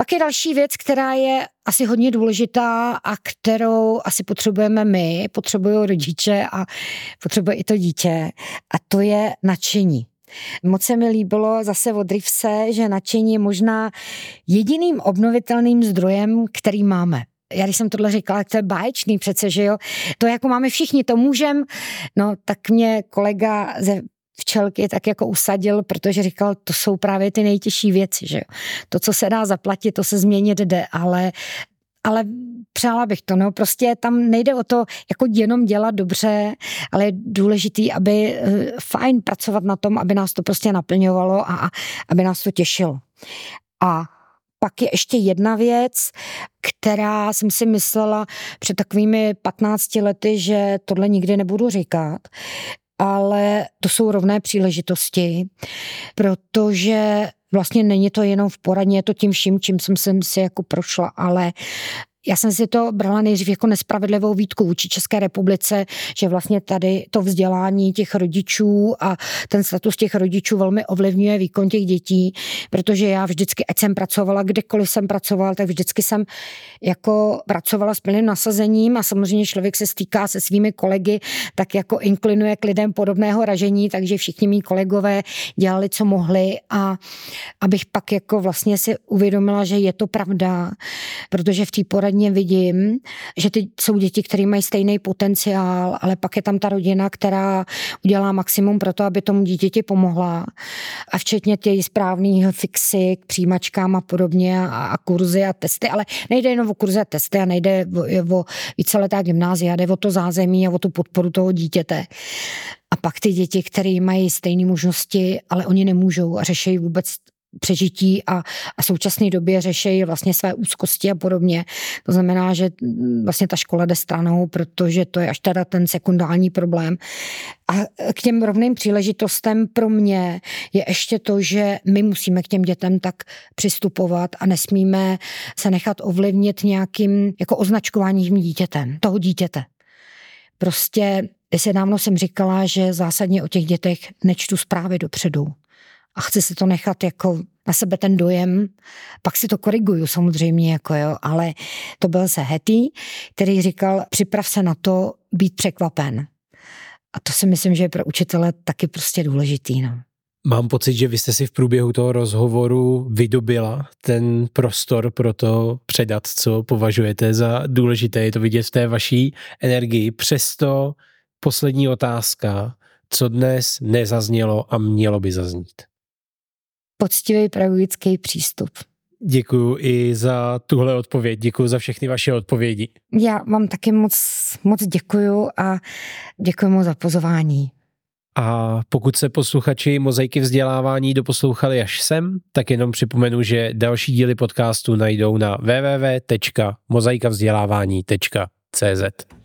Pak je další věc, která je asi hodně důležitá a kterou asi potřebujeme my, potřebují rodiče a potřebuje i to dítě a to je nadšení. Moc se mi líbilo zase od Rivse, že nadšení je možná jediným obnovitelným zdrojem, který máme. Já když jsem tohle říkala, to je báječný přece, že jo, to jako máme všichni, to můžem, no tak mě kolega ze včelky tak jako usadil, protože říkal, to jsou právě ty nejtěžší věci, že. To, co se dá zaplatit, to se změnit jde, ale ale přála bych to, no, prostě tam nejde o to jako jenom dělat dobře, ale je důležitý, aby eh, fajn pracovat na tom, aby nás to prostě naplňovalo a aby nás to těšilo. A pak je ještě jedna věc, která jsem si myslela před takovými 15 lety, že tohle nikdy nebudu říkat, ale to jsou rovné příležitosti, protože vlastně není to jenom v poradně, je to tím vším, čím jsem, si jako prošla, ale já jsem si to brala nejdřív jako nespravedlivou výtku vůči České republice, že vlastně tady to vzdělání těch rodičů a ten status těch rodičů velmi ovlivňuje výkon těch dětí, protože já vždycky, ať jsem pracovala, kdekoliv jsem pracovala, tak vždycky jsem jako pracovala s plným nasazením a samozřejmě člověk se stýká se svými kolegy, tak jako inklinuje k lidem podobného ražení, takže všichni mý kolegové dělali, co mohli a abych pak jako vlastně si uvědomila, že je to pravda, protože v té hodně vidím, že ty jsou děti, které mají stejný potenciál, ale pak je tam ta rodina, která udělá maximum pro to, aby tomu dítěti pomohla. A včetně těch správných fixy k přijímačkám a podobně a, a kurzy a testy, ale nejde jenom o kurzy a testy a nejde o, o víceletá gymnázia, jde o to zázemí a o tu podporu toho dítěte. A pak ty děti, které mají stejné možnosti, ale oni nemůžou a řeší vůbec přežití a, a současné době řeší vlastně své úzkosti a podobně. To znamená, že vlastně ta škola jde stranou, protože to je až teda ten sekundální problém. A k těm rovným příležitostem pro mě je ještě to, že my musíme k těm dětem tak přistupovat a nesmíme se nechat ovlivnit nějakým jako označkováním dítětem, toho dítěte. Prostě se dávno jsem říkala, že zásadně o těch dětech nečtu zprávy dopředu a chci si to nechat jako na sebe ten dojem, pak si to koriguju samozřejmě, jako jo, ale to byl se Hetty, který říkal, připrav se na to být překvapen. A to si myslím, že je pro učitele taky prostě důležitý, no. Mám pocit, že vy jste si v průběhu toho rozhovoru vydobila ten prostor pro to předat, co považujete za důležité. Je to vidět v té vaší energii. Přesto poslední otázka, co dnes nezaznělo a mělo by zaznít poctivý pedagogický přístup. Děkuji i za tuhle odpověď, děkuji za všechny vaše odpovědi. Já vám taky moc, moc děkuji a děkuji mu za pozvání. A pokud se posluchači Mozaiky vzdělávání doposlouchali až sem, tak jenom připomenu, že další díly podcastu najdou na www.mozaikavzdělávání.cz.